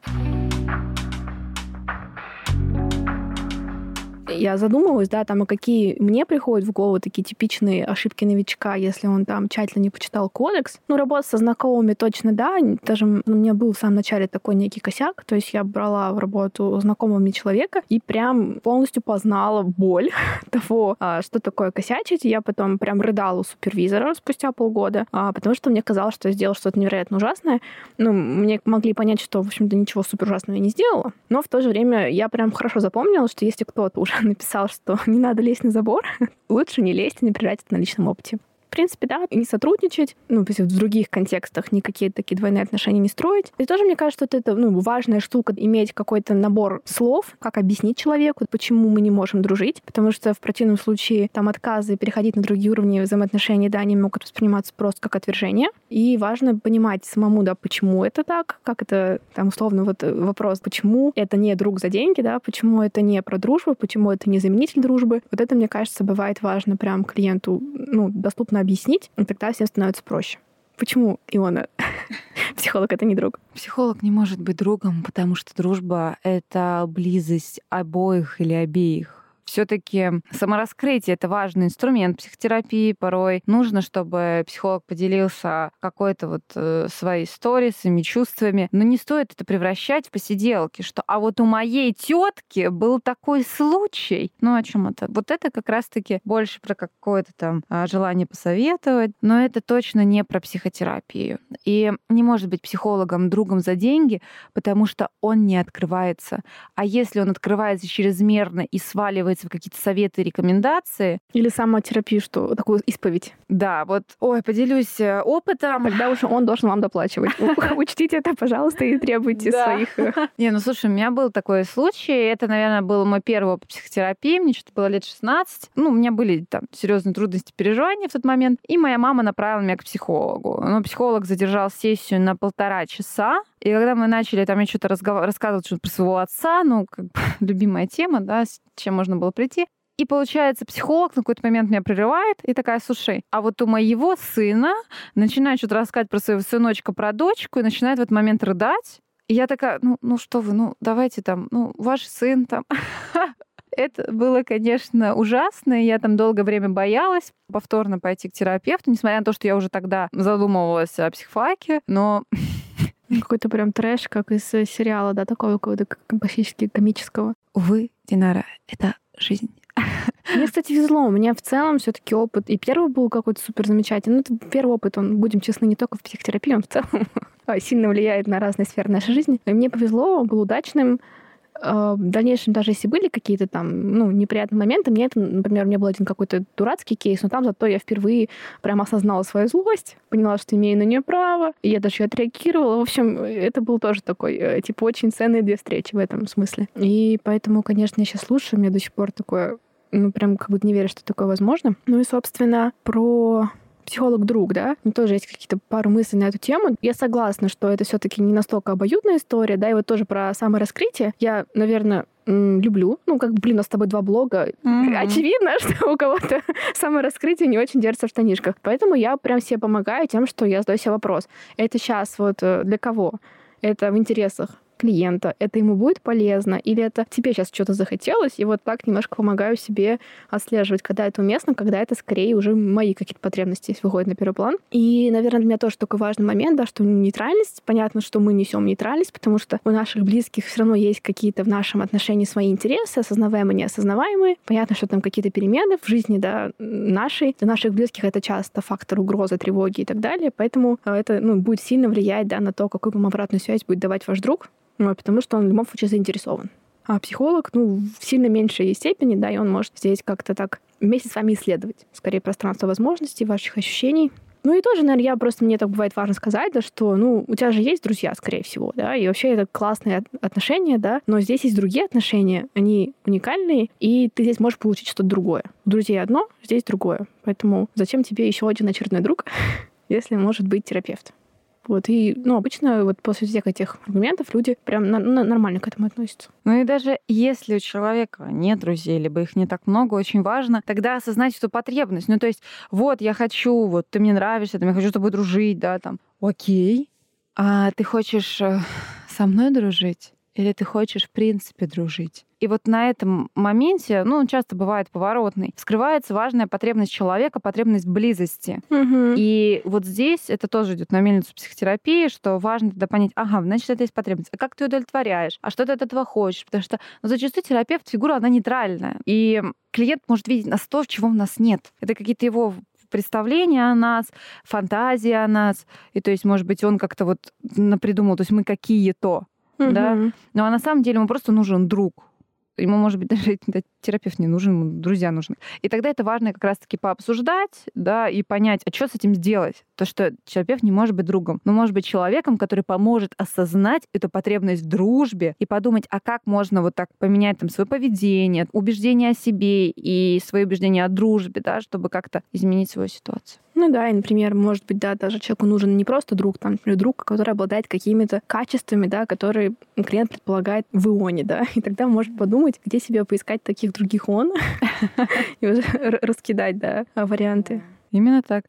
Я задумываюсь, да, там, а какие мне приходят в голову такие типичные ошибки новичка, если он там тщательно не почитал кодекс. Ну, работа со знакомыми точно, да, даже у меня был в самом начале такой некий косяк, то есть я брала в работу знакомого мне человека и прям полностью познала боль [LAUGHS] того, а, что такое косячить. Я потом прям рыдала у супервизора спустя полгода, а, потому что мне казалось, что я сделала что-то невероятно ужасное. Ну, мне могли понять, что, в общем-то, ничего супер ужасного я не сделала, но в то же время я прям хорошо запомнила, что если кто-то уже написал, что [LAUGHS] не надо лезть на забор, [LAUGHS] лучше не лезть и не проверять это на личном опыте в принципе, да, не сотрудничать, ну, в других контекстах никакие такие двойные отношения не строить. И тоже, мне кажется, что это, ну, важная штука, иметь какой-то набор слов, как объяснить человеку, почему мы не можем дружить, потому что в противном случае там отказы переходить на другие уровни взаимоотношений, да, они могут восприниматься просто как отвержение. И важно понимать самому, да, почему это так, как это, там, условно, вот вопрос, почему это не друг за деньги, да, почему это не про дружбу, почему это не заменитель дружбы. Вот это, мне кажется, бывает важно прям клиенту, ну, доступно объяснить, и тогда всем становится проще. Почему, Иона, [LAUGHS] психолог — это не друг? Психолог не может быть другом, потому что дружба — это близость обоих или обеих все-таки самораскрытие это важный инструмент психотерапии. Порой нужно, чтобы психолог поделился какой-то вот э, своей историей, своими чувствами. Но не стоит это превращать в посиделки, что а вот у моей тетки был такой случай. Ну о чем это? Вот это как раз-таки больше про какое-то там а, желание посоветовать, но это точно не про психотерапию. И не может быть психологом другом за деньги, потому что он не открывается. А если он открывается чрезмерно и сваливается в какие-то советы, рекомендации. Или самотерапию, что такую исповедь. Да, вот, ой, поделюсь э, опытом. Тогда уже он должен вам доплачивать. [LAUGHS] Учтите это, пожалуйста, и требуйте своих. Э, [LAUGHS] Не, ну слушай, у меня был такой случай. Это, наверное, был мой первый опыт психотерапии. Мне что-то было лет 16. Ну, у меня были там серьезные трудности переживания в тот момент. И моя мама направила меня к психологу. Но психолог задержал сессию на полтора часа. И когда мы начали, там я что-то разгов... рассказывать что про своего отца, ну, как бы [LAUGHS] любимая тема, да, с чем можно было прийти. И получается, психолог на какой-то момент меня прерывает и такая, слушай, а вот у моего сына начинает что-то рассказывать про своего сыночка, про дочку, и начинает в этот момент рыдать. И я такая, ну, ну что вы, ну давайте там, ну ваш сын там. [LAUGHS] Это было, конечно, ужасно. Я там долгое время боялась повторно пойти к терапевту, несмотря на то, что я уже тогда задумывалась о психфаке, но [LAUGHS] какой-то прям трэш, как из э, сериала, да, такого какого-то практически комического. Увы, Динара, это жизнь. [LAUGHS] Мне, кстати, везло. У меня в целом все таки опыт. И первый был какой-то супер замечательный. Ну, это первый опыт, он, будем честны, не только в психотерапии, он в целом [LAUGHS] сильно влияет на разные сферы нашей жизни. И мне повезло, он был удачным. А, в дальнейшем, даже если были какие-то там, ну, неприятные моменты, мне это, например, у меня был один какой-то дурацкий кейс, но там зато я впервые прям осознала свою злость, поняла, что имею на нее право, и я даже отреагировала. В общем, это был тоже такой, э, типа, очень ценные две встречи в этом смысле. И поэтому, конечно, я сейчас слушаю, у меня до сих пор такое ну, прям как будто не верю, что такое возможно. Ну и, собственно, про психолог-друг, да, у тоже есть какие-то пару мыслей на эту тему. Я согласна, что это все таки не настолько обоюдная история, да, и вот тоже про самораскрытие. Я, наверное, люблю. Ну, как блин, у нас с тобой два блога. Mm-hmm. Очевидно, [LAUGHS] что у кого-то самораскрытие не очень держится в штанишках. Поэтому я прям себе помогаю тем, что я задаю себе вопрос. Это сейчас вот э, для кого? Это в интересах клиента, это ему будет полезно, или это тебе сейчас что-то захотелось, и вот так немножко помогаю себе отслеживать, когда это уместно, когда это скорее уже мои какие-то потребности выходят на первый план. И, наверное, для меня тоже такой важный момент, да, что нейтральность, понятно, что мы несем нейтральность, потому что у наших близких все равно есть какие-то в нашем отношении свои интересы, осознаваемые, неосознаваемые. Понятно, что там какие-то перемены в жизни, да, нашей. Для наших близких это часто фактор угрозы, тревоги и так далее, поэтому э, это ну, будет сильно влиять да, на то, какую вам обратную связь будет давать ваш друг. Ну, потому что он в любом случае заинтересован. А психолог, ну, в сильно меньшей степени, да, и он может здесь как-то так вместе с вами исследовать, скорее, пространство возможностей, ваших ощущений. Ну и тоже, наверное, я просто, мне так бывает важно сказать, да, что, ну, у тебя же есть друзья, скорее всего, да, и вообще это классные отношения, да, но здесь есть другие отношения, они уникальные, и ты здесь можешь получить что-то другое. У друзей одно, здесь другое. Поэтому зачем тебе еще один очередной друг, [LAUGHS] если может быть терапевт? Вот, и, ну, обычно вот после всех этих аргументов люди прям на, на, нормально к этому относятся. Ну и даже если у человека нет друзей, либо их не так много, очень важно тогда осознать эту потребность. Ну, то есть, вот, я хочу, вот, ты мне нравишься, там, я хочу с тобой дружить, да, там, окей, а ты хочешь э, со мной дружить? Или ты хочешь, в принципе, дружить? И вот на этом моменте, ну, он часто бывает поворотный, скрывается важная потребность человека, потребность близости. Угу. И вот здесь это тоже идет на мельницу психотерапии, что важно тогда понять, ага, значит, это есть потребность. А как ты удовлетворяешь? А что ты от этого хочешь? Потому что ну, зачастую терапевт фигура, она нейтральная. И клиент может видеть нас то, чего у нас нет. Это какие-то его представление о нас, фантазия о нас. И то есть, может быть, он как-то вот напридумал, то есть мы какие-то угу. да. Ну а на самом деле ему просто нужен друг. Ему, может быть, [LAUGHS] даже терапевт не нужен, ему друзья нужны. И тогда это важно как раз-таки пообсуждать, да, и понять, а что с этим сделать. То, что терапевт не может быть другом, но может быть человеком, который поможет осознать эту потребность в дружбе и подумать, а как можно вот так поменять там свое поведение, убеждение о себе и свои убеждения о дружбе, да, чтобы как-то изменить свою ситуацию. Ну да, и, например, может быть, да, даже человеку нужен не просто друг, там, например, друг, который обладает какими-то качествами, да, которые клиент предполагает в ионе, да, [LAUGHS] и тогда может подумать, где себе поискать таких других он [LAUGHS] и уже раскидать, да, варианты. Именно так.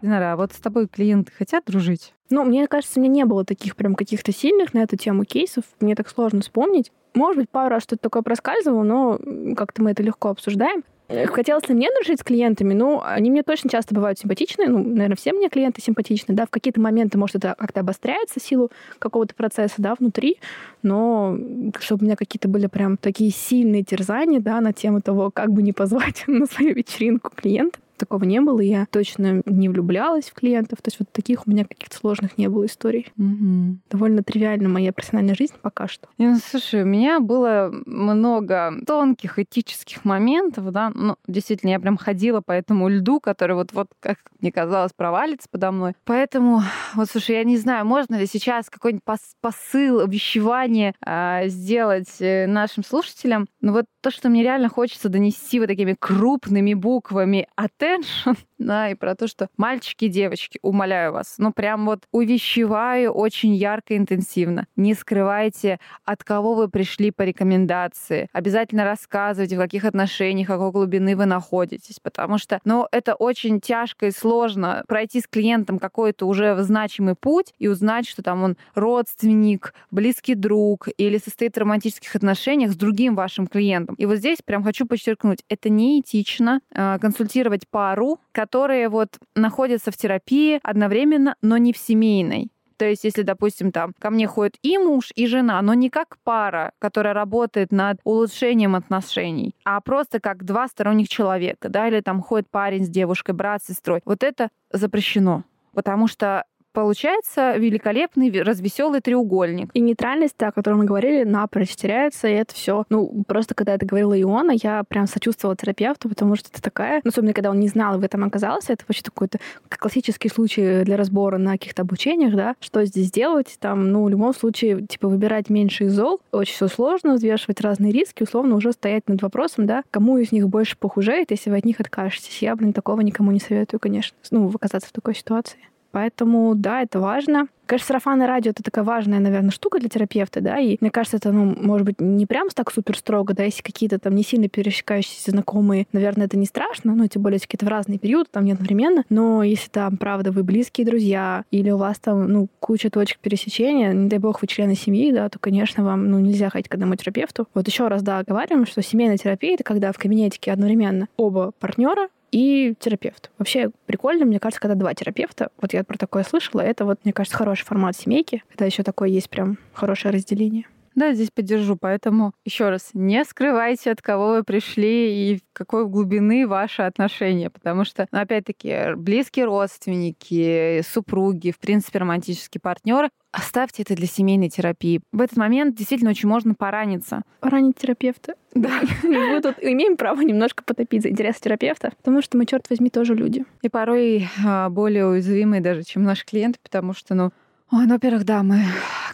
Динара, а вот с тобой клиенты хотят дружить? Ну, мне кажется, у меня не было таких прям каких-то сильных на эту тему кейсов. Мне так сложно вспомнить. Может быть, пару раз что-то такое проскальзывало, но как-то мы это легко обсуждаем. Э, хотелось ли мне дружить с клиентами? Ну, они мне точно часто бывают симпатичны. Ну, наверное, все мне клиенты симпатичны, да. В какие-то моменты, может, это как-то обостряется силу какого-то процесса, да, внутри. Но чтобы у меня какие-то были прям такие сильные терзания, да, на тему того, как бы не позвать [LAUGHS] на свою вечеринку клиента, такого не было. Я точно не влюблялась в клиентов. То есть вот таких у меня каких-то сложных не было историй. Угу. Довольно тривиальна моя профессиональная жизнь пока что. Ну, слушай, у меня было много тонких этических моментов, да. Ну, действительно, я прям ходила по этому льду, который вот, вот как мне казалось, провалится подо мной. Поэтому, вот, слушай, я не знаю, можно ли сейчас какой-нибудь посыл, обещевание э, сделать нашим слушателям. Но вот то, что мне реально хочется донести вот такими крупными буквами от karakter. Sånn да, и про то, что мальчики девочки, умоляю вас, ну прям вот увещеваю очень ярко и интенсивно. Не скрывайте, от кого вы пришли по рекомендации. Обязательно рассказывайте, в каких отношениях, какой глубины вы находитесь, потому что, ну, это очень тяжко и сложно пройти с клиентом какой-то уже значимый путь и узнать, что там он родственник, близкий друг или состоит в романтических отношениях с другим вашим клиентом. И вот здесь прям хочу подчеркнуть, это неэтично а, консультировать пару, которые вот находятся в терапии одновременно, но не в семейной. То есть, если, допустим, там ко мне ходит и муж, и жена, но не как пара, которая работает над улучшением отношений, а просто как два сторонних человека, да, или там ходит парень с девушкой, брат с сестрой. Вот это запрещено, потому что получается великолепный развеселый треугольник. И нейтральность, о которой мы говорили, напрочь теряется, и это все. Ну, просто когда это говорила Иона, я прям сочувствовала терапевту, потому что это такая, ну, особенно когда он не знал и в этом оказался, это вообще такой-то классический случай для разбора на каких-то обучениях, да, что здесь делать, там, ну, в любом случае, типа, выбирать меньше из зол, очень все сложно, взвешивать разные риски, условно уже стоять над вопросом, да, кому из них больше похужает, если вы от них откажетесь. Я, блин, такого никому не советую, конечно, ну, оказаться в такой ситуации. Поэтому, да, это важно. Конечно, сарафанное радио — это такая важная, наверное, штука для терапевта, да, и мне кажется, это, ну, может быть, не прям так супер строго, да, если какие-то там не сильно пересекающиеся знакомые, наверное, это не страшно, ну, тем более, какие-то в разные периоды, там не одновременно, но если там, правда, вы близкие друзья, или у вас там, ну, куча точек пересечения, не дай бог, вы члены семьи, да, то, конечно, вам, ну, нельзя ходить к одному терапевту. Вот еще раз, да, говорим, что семейная терапия — это когда в кабинетике одновременно оба партнера и терапевт. Вообще прикольно, мне кажется, когда два терапевта, вот я про такое слышала, это вот, мне кажется, хороший формат семейки, когда еще такое есть прям хорошее разделение. Да, здесь поддержу. Поэтому еще раз, не скрывайте, от кого вы пришли и какой глубины ваши отношения. Потому что, ну, опять-таки, близкие родственники, супруги, в принципе, романтические партнеры, оставьте это для семейной терапии. В этот момент действительно очень можно пораниться. Поранить терапевта. Да. [LAUGHS] Мы тут имеем право немножко потопить за интерес терапевта, потому что мы, черт возьми, тоже люди. И порой а, более уязвимые даже, чем наши клиенты, потому что, ну, Ой, ну, во-первых, да, мы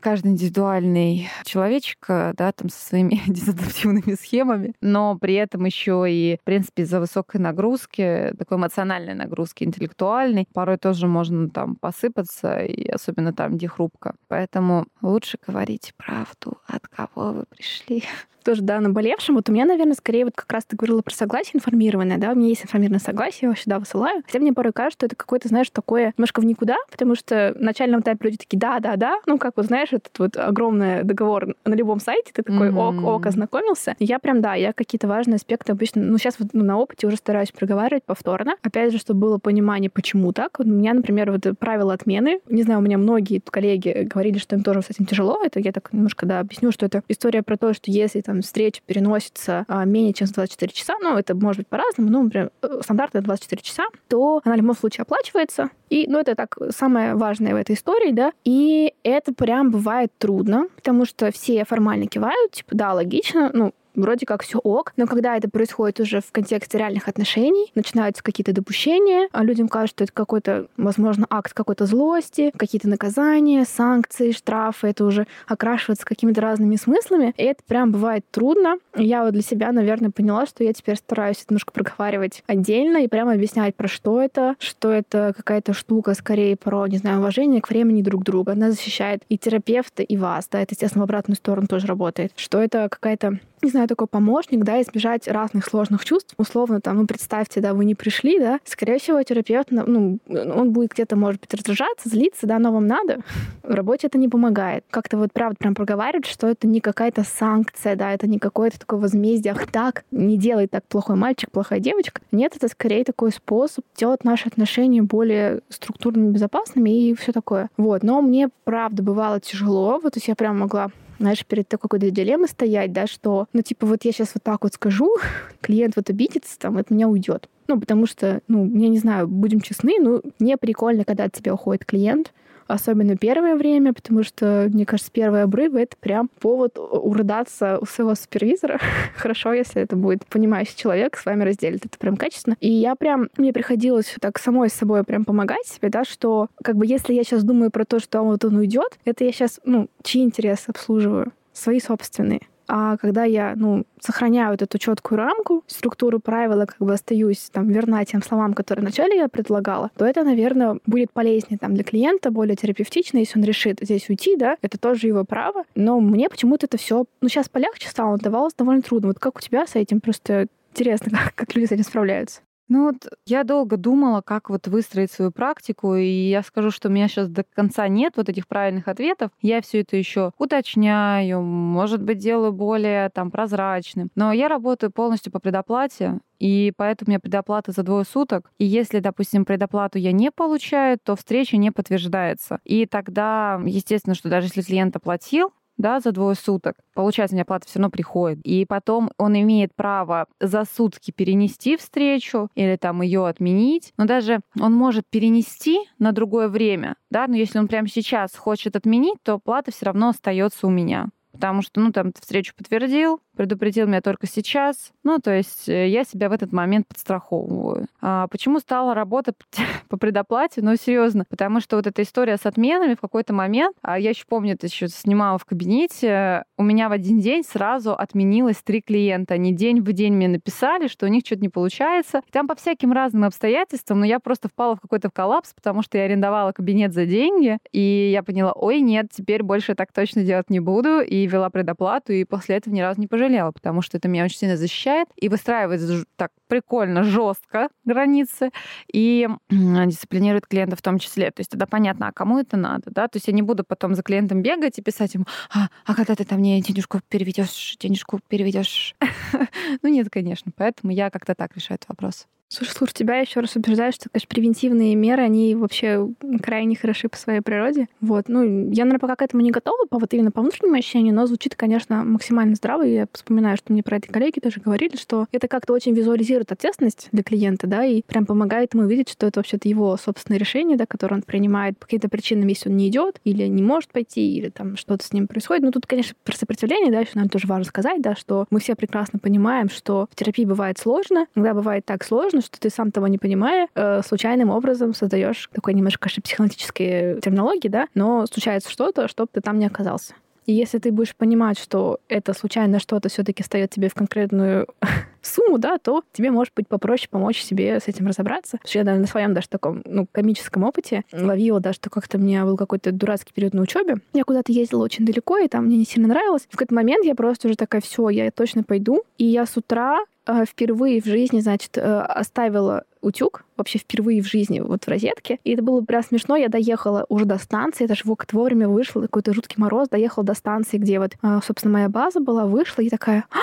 каждый индивидуальный человечек, э, да, там со своими [LAUGHS] дезадаптивными схемами, но при этом еще и, в принципе, из-за высокой нагрузки, такой эмоциональной нагрузки, интеллектуальной, порой тоже можно там посыпаться, и особенно там, где хрупко. Поэтому лучше говорить правду, от кого вы пришли [LAUGHS] тоже, да, наболевшим. Вот у меня, наверное, скорее вот как раз ты говорила про согласие информированное, да, у меня есть информированное согласие, я его всегда высылаю. Хотя мне порой кажется, что это какое-то, знаешь, такое немножко в никуда, потому что в начальном этапе люди такие, да, да, да, ну, как вот, знаешь, этот вот огромный договор на любом сайте, ты такой, ок, ок, ознакомился. И я прям, да, я какие-то важные аспекты обычно, ну, сейчас вот ну, на опыте уже стараюсь проговаривать повторно. Опять же, чтобы было понимание, почему так. Вот у меня, например, вот правила отмены, не знаю, у меня многие коллеги говорили, что им тоже с этим тяжело, это я так немножко, да, объясню, что это история про то, что если там встреча переносится а, менее чем за 24 часа, ну, это может быть по-разному, ну, например, э, стандартно 24 часа, то она в любом случае оплачивается. И, ну, это так самое важное в этой истории, да. И это прям бывает трудно, потому что все формально кивают, типа, да, логично, ну, вроде как все ок, но когда это происходит уже в контексте реальных отношений, начинаются какие-то допущения, а людям кажется, что это какой-то, возможно, акт какой-то злости, какие-то наказания, санкции, штрафы, это уже окрашивается какими-то разными смыслами, и это прям бывает трудно. Я вот для себя, наверное, поняла, что я теперь стараюсь это немножко проговаривать отдельно и прямо объяснять, про что это, что это какая-то штука скорее про, не знаю, уважение к времени друг друга. Она защищает и терапевта, и вас, да, это, естественно, в обратную сторону тоже работает. Что это какая-то не знаю, такой помощник, да, избежать разных сложных чувств. Условно, там, ну, представьте, да, вы не пришли, да, скорее всего, терапевт, ну, он будет где-то, может быть, раздражаться, злиться, да, но вам надо. [LAUGHS] В работе это не помогает. Как-то вот, правда, прям проговаривать, что это не какая-то санкция, да, это не какое-то такое возмездие, ах, так, не делай так плохой мальчик, плохая девочка. Нет, это скорее такой способ делать наши отношения более структурными, безопасными и все такое. Вот, но мне, правда, бывало тяжело, вот, то есть я прям могла знаешь, перед такой какой-то дилеммой стоять, да, что, ну, типа, вот я сейчас вот так вот скажу, [LAUGHS] клиент вот обидится, там, от меня уйдет. Ну, потому что, ну, я не знаю, будем честны, ну, не прикольно, когда от тебя уходит клиент, особенно первое время, потому что, мне кажется, первые обрывы — это прям повод уродаться у своего супервизора. [LAUGHS] Хорошо, если это будет понимающий человек, с вами разделит это прям качественно. И я прям, мне приходилось так самой с собой прям помогать себе, да, что как бы если я сейчас думаю про то, что вот он уйдет, это я сейчас, ну, чьи интересы обслуживаю? Свои собственные. А когда я, ну, сохраняю вот эту четкую рамку, структуру правила, как бы остаюсь там верна тем словам, которые вначале я предлагала, то это, наверное, будет полезнее там для клиента, более терапевтично, если он решит здесь уйти, да, это тоже его право. Но мне почему-то это все, ну, сейчас полегче стало, давалось довольно трудно. Вот как у тебя с этим? Просто интересно, как, [LAUGHS] как люди с этим справляются. Ну вот я долго думала, как вот выстроить свою практику, и я скажу, что у меня сейчас до конца нет вот этих правильных ответов. Я все это еще уточняю, может быть, делаю более там прозрачным. Но я работаю полностью по предоплате, и поэтому у меня предоплата за двое суток. И если, допустим, предоплату я не получаю, то встреча не подтверждается. И тогда, естественно, что даже если клиент оплатил, да, за двое суток, получается, мне оплата все равно приходит. И потом он имеет право за сутки перенести встречу или там ее отменить. Но даже он может перенести на другое время, да, но если он прямо сейчас хочет отменить, то плата все равно остается у меня. Потому что, ну, там, встречу подтвердил, предупредил меня только сейчас. Ну, то есть э, я себя в этот момент подстраховываю. А почему стала работа [LAUGHS] по предоплате? Ну, серьезно, потому что вот эта история с отменами в какой-то момент, а я еще помню, это еще снимала в кабинете, у меня в один день сразу отменилось три клиента. Они день в день мне написали, что у них что-то не получается. Там по всяким разным обстоятельствам, но я просто впала в какой-то коллапс, потому что я арендовала кабинет за деньги, и я поняла, ой, нет, теперь больше так точно делать не буду, и вела предоплату, и после этого ни разу не пожалела потому что это меня очень сильно защищает и выстраивает так прикольно, жестко границы и дисциплинирует клиента в том числе. То есть тогда понятно, а кому это надо, да? То есть я не буду потом за клиентом бегать и писать ему, а, а когда ты там мне денежку переведешь, денежку переведешь. [LAUGHS] ну нет, конечно. Поэтому я как-то так решаю этот вопрос. Слушай, слушай, тебя еще раз убеждаю, что, конечно, превентивные меры, они вообще крайне хороши по своей природе. Вот. Ну, я, наверное, пока к этому не готова, по вот именно по внутреннему ощущению, но звучит, конечно, максимально здраво. Я вспоминаю, что мне про это коллеги тоже говорили, что это как-то очень визуализирует ответственность для клиента, да, и прям помогает ему видеть, что это вообще-то его собственное решение, да, которое он принимает по каким-то причинам, если он не идет или не может пойти, или там что-то с ним происходит. Ну, тут, конечно, про сопротивление, да, еще, наверное, тоже важно сказать, да, что мы все прекрасно понимаем, что в терапии бывает сложно, иногда бывает так сложно, что ты сам того не понимая, э, случайным образом создаешь такой немножко, психологические терминологии, да, но случается что-то, чтобы ты там не оказался. И если ты будешь понимать, что это случайно что-то все-таки встает тебе в конкретную [LAUGHS] сумму, да, то тебе может быть попроще помочь себе с этим разобраться. Потому что я даже на своем даже таком, ну, комическом опыте ловила даже, что как-то у меня был какой-то дурацкий период на учебе. Я куда-то ездила очень далеко, и там мне не сильно нравилось. В какой-то момент я просто уже такая, все, я точно пойду. И я с утра впервые в жизни, значит, э, оставила утюг вообще впервые в жизни вот в розетке. И это было прям смешно. Я доехала уже до станции, даже вот вовремя вышла, какой-то жуткий мороз, доехала до станции, где вот, э, собственно, моя база была, вышла и такая, «А,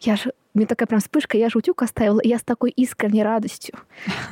я же мне такая прям вспышка, я же утюг оставила, и я с такой искренней радостью.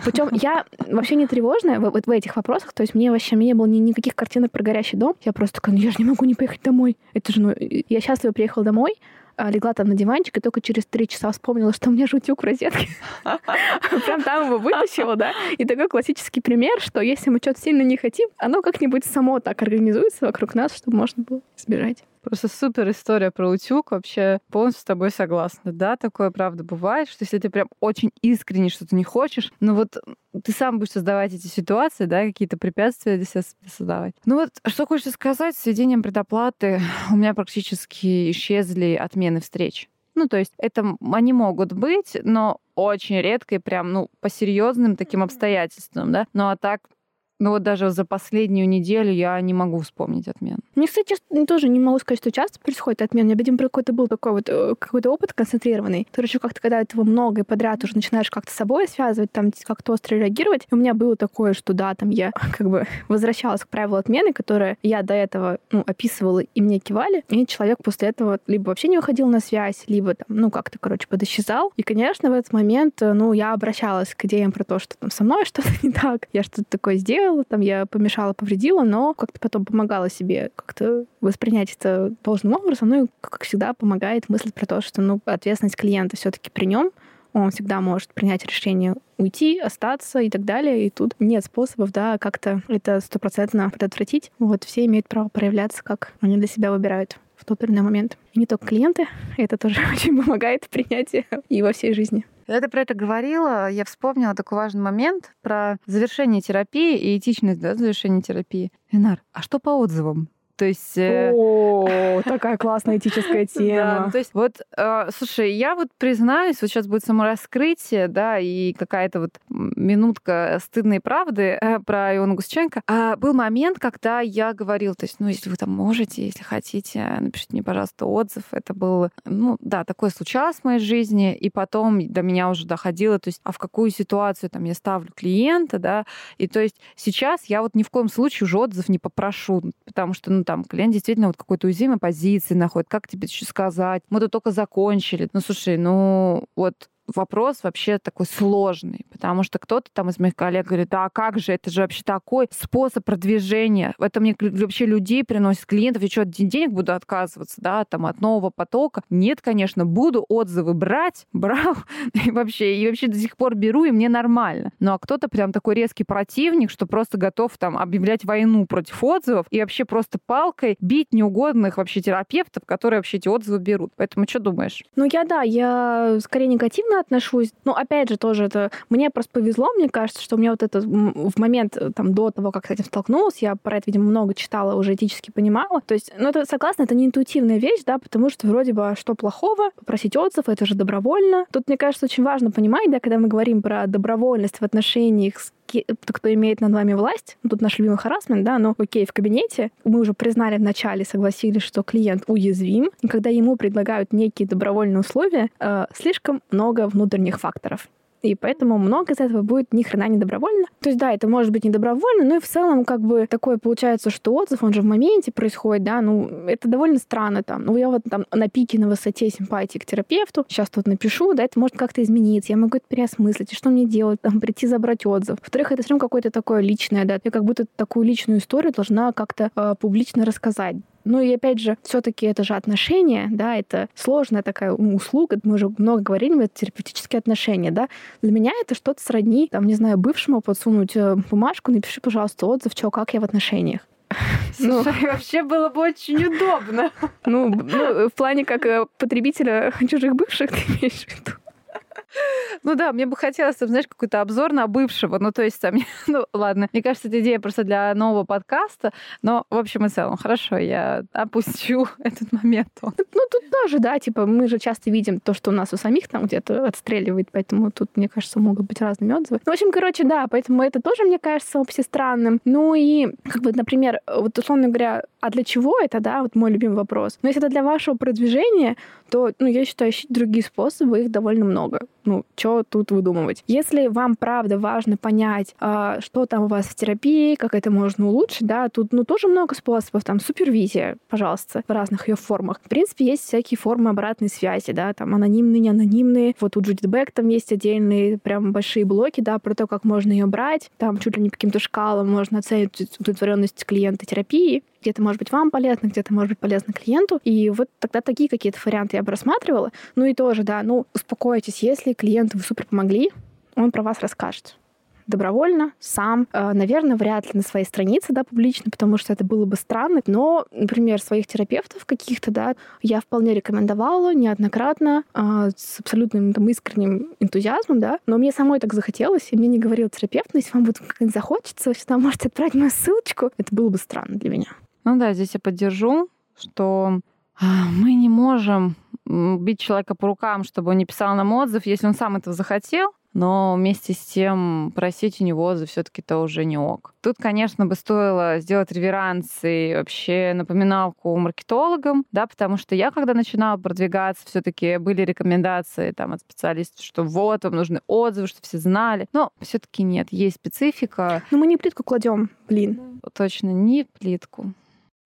Причем я вообще не тревожная в, в, в этих вопросах, то есть мне вообще не было ни, никаких картинок про горящий дом. Я просто такая, ну я же не могу не поехать домой. Это же, ну, я счастливо приехала домой, легла там на диванчик, и только через три часа вспомнила, что у меня жутюк в розетке. [LAUGHS] Прям там его вытащила, да. И такой классический пример, что если мы что-то сильно не хотим, оно как-нибудь само так организуется вокруг нас, чтобы можно было сбежать. Просто супер история про утюг. Вообще полностью с тобой согласна. Да, такое правда бывает, что если ты прям очень искренне что-то не хочешь, ну вот ты сам будешь создавать эти ситуации, да, какие-то препятствия для себя создавать. Ну вот, что хочется сказать, с введением предоплаты [LAUGHS] у меня практически исчезли отмены встреч. Ну, то есть это они могут быть, но очень редко и прям, ну, по серьезным таким обстоятельствам, да. Ну, а так ну вот даже за последнюю неделю я не могу вспомнить отмен. Мне, кстати, тоже не могу сказать, что часто происходит отмен. Я, видимо, какой-то был такой вот э, какой-то опыт концентрированный. Короче, как-то, когда этого много и подряд уже начинаешь как-то с собой связывать, там как-то остро реагировать. И у меня было такое, что да, там я [LAUGHS] как бы возвращалась к правилу отмены, которое я до этого ну, описывала, и мне кивали. И человек после этого либо вообще не выходил на связь, либо там, ну, как-то, короче, подосчезал. И, конечно, в этот момент, э, ну, я обращалась к идеям про то, что там со мной [LAUGHS] что-то не так, я что-то такое сделала, сделала, там я помешала, повредила, но как-то потом помогала себе как-то воспринять это должным образом. Ну и, как всегда, помогает мысль про то, что ну, ответственность клиента все таки при нем, он всегда может принять решение уйти, остаться и так далее. И тут нет способов, да, как-то это стопроцентно предотвратить. Вот все имеют право проявляться, как они для себя выбирают в тот или иной момент. И не только клиенты, это тоже [LAUGHS] очень помогает в принятии и во всей жизни. Когда ты про это говорила, я вспомнила такой важный момент про завершение терапии и этичность да, завершения терапии. Ленар, а что по отзывам? То есть... Э, О, [LAUGHS] такая классная этическая тема. Да, то есть вот, э, слушай, я вот признаюсь, вот сейчас будет самораскрытие, да, и какая-то вот минутка стыдной правды э, про Иону Гусченко. А был момент, когда я говорила, то есть, ну, если вы там можете, если хотите, напишите мне, пожалуйста, отзыв. Это было, ну, да, такое случалось в моей жизни, и потом до меня уже доходило, то есть, а в какую ситуацию там я ставлю клиента, да, и то есть сейчас я вот ни в коем случае уже отзыв не попрошу, потому что, ну, там клиент действительно вот какой-то уязвимой позиции находит, как тебе еще сказать, мы тут только закончили. Ну, слушай, ну вот вопрос вообще такой сложный, потому что кто-то там из моих коллег говорит, да, а как же, это же вообще такой способ продвижения. Это мне вообще людей приносит, клиентов, и что, денег буду отказываться, да, там, от нового потока? Нет, конечно, буду отзывы брать, [LAUGHS] брал, и вообще, и вообще до сих пор беру, и мне нормально. Ну, а кто-то прям такой резкий противник, что просто готов там объявлять войну против отзывов и вообще просто палкой бить неугодных вообще терапевтов, которые вообще эти отзывы берут. Поэтому что думаешь? Ну, я, да, я скорее негативно отношусь. Но, опять же, тоже это... Мне просто повезло, мне кажется, что у меня вот это в момент э, там до того, как с этим столкнулась, я про это, видимо, много читала, уже этически понимала. То есть, ну, это, согласна, это не интуитивная вещь, да, потому что вроде бы, а что плохого? Попросить отзыв, это же добровольно. Тут, мне кажется, очень важно понимать, да, когда мы говорим про добровольность в отношениях с кто имеет над вами власть, ну, тут наш любимый харасмент, да, но окей, в кабинете мы уже признали вначале, согласились, что клиент уязвим, и когда ему предлагают некие добровольные условия, э, слишком много внутренних факторов и поэтому много из этого будет ни хрена не добровольно. То есть, да, это может быть не добровольно, но и в целом как бы такое получается, что отзыв, он же в моменте происходит, да, ну, это довольно странно там. Ну, я вот там на пике на высоте симпатии к терапевту, сейчас тут напишу, да, это может как-то измениться, я могу это переосмыслить, и что мне делать, там, прийти забрать отзыв. Во-вторых, это все равно какое-то такое личное, да, я как будто такую личную историю должна как-то э, публично рассказать. Ну и опять же, все-таки это же отношения, да, это сложная такая услуга, мы уже много говорили, это терапевтические отношения, да. Для меня это что-то сродни, там, не знаю, бывшему подсунуть э, бумажку, напиши, пожалуйста, отзыв, что, как я в отношениях. [LAUGHS] Ну, вообще было бы очень удобно. Ну, ну, в плане как э, потребителя [LAUGHS] чужих бывших ты имеешь в виду? Ну да, мне бы хотелось, знаешь, какой-то обзор на бывшего. Ну, то есть там, [LAUGHS] ну ладно, мне кажется, это идея просто для нового подкаста, но в общем и целом, хорошо, я опущу [LAUGHS] этот момент. [LAUGHS] Ну, тут тоже, да, типа, мы же часто видим то, что у нас у самих там где-то отстреливает, поэтому тут, мне кажется, могут быть разными отзывы. Ну, в общем, короче, да, поэтому это тоже, мне кажется, вообще странным. Ну и, как бы, например, вот условно говоря, а для чего это, да, вот мой любимый вопрос. Но если это для вашего продвижения, то, ну, я считаю, ищите другие способы, их довольно много. Ну, что тут выдумывать? Если вам, правда, важно понять, а, что там у вас в терапии, как это можно улучшить, да, тут, ну, тоже много способов, там, супервизия, пожалуйста, в разных ее формах. В принципе, есть всякие формы обратной связи, да, там, анонимные, неанонимные. Вот у Джудит Бек там есть отдельные прям большие блоки, да, про то, как можно ее брать. Там чуть ли не по каким-то шкалам можно оценить удовлетворенность клиента терапии где-то может быть вам полезно, где-то может быть полезно клиенту. И вот тогда такие какие-то варианты я бы рассматривала. Ну и тоже, да, ну успокойтесь, если клиенту вы супер помогли, он про вас расскажет добровольно, сам. Э, наверное, вряд ли на своей странице, да, публично, потому что это было бы странно. Но, например, своих терапевтов каких-то, да, я вполне рекомендовала неоднократно э, с абсолютным там, искренним энтузиазмом, да. Но мне самой так захотелось, и мне не говорил терапевт, но если вам как-нибудь захочется, вы всегда можете отправить мою ссылочку. Это было бы странно для меня. Ну да, здесь я поддержу, что а, мы не можем бить человека по рукам, чтобы он не писал нам отзыв, если он сам этого захотел, но вместе с тем просить у него отзыв все таки это уже не ок. Тут, конечно, бы стоило сделать реверанс и вообще напоминалку маркетологам, да, потому что я, когда начинала продвигаться, все таки были рекомендации там от специалистов, что вот, вам нужны отзывы, что все знали. Но все таки нет, есть специфика. Но мы не плитку кладем, блин. Точно, не плитку.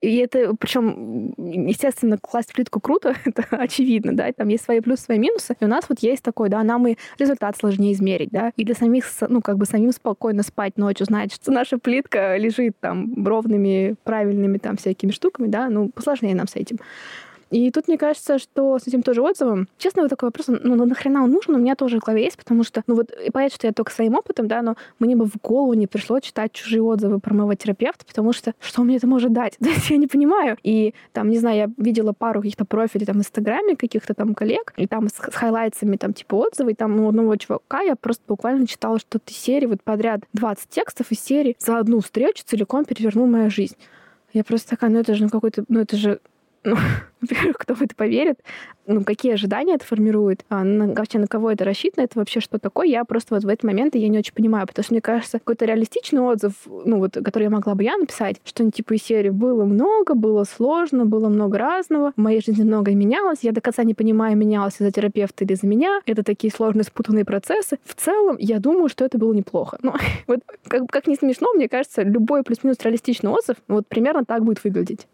И это, причем, естественно, класть плитку круто, [LAUGHS] это очевидно, да, там есть свои плюсы, свои минусы. И у нас вот есть такой, да, нам и результат сложнее измерить, да, и для самих, ну, как бы самим спокойно спать ночью, знать, что наша плитка лежит там ровными, правильными там всякими штуками, да, ну, посложнее нам с этим. И тут мне кажется, что с этим тоже отзывом, честно, вот такой вопрос, ну, ну нахрена он нужен, у меня тоже в голове есть, потому что, ну вот, и понятно, что я только своим опытом, да, но мне бы в голову не пришло читать чужие отзывы про моего терапевта, потому что что мне это может дать? [LAUGHS] То я не понимаю. И там, не знаю, я видела пару каких-то профилей там в Инстаграме каких-то там коллег, и там с, с хайлайтсами там типа отзывы, и там у одного чувака я просто буквально читала что-то серии, вот подряд 20 текстов из серии за одну встречу целиком перевернул мою жизнь. Я просто такая, ну это же ну какой-то, ну это же ну, [LAUGHS] во-первых, кто в это поверит, ну, какие ожидания это формирует, а, на, вообще на кого это рассчитано, это вообще что такое, я просто вот в этот момент я не очень понимаю, потому что мне кажется, какой-то реалистичный отзыв, ну, вот, который я могла бы я написать, что типа из серии было много, было сложно, было много разного, в моей жизни многое менялось, я до конца не понимаю, менялось из-за терапевта или за меня, это такие сложные спутанные процессы. В целом, я думаю, что это было неплохо. Но [LAUGHS] вот как, как не смешно, мне кажется, любой плюс-минус реалистичный отзыв, вот примерно так будет выглядеть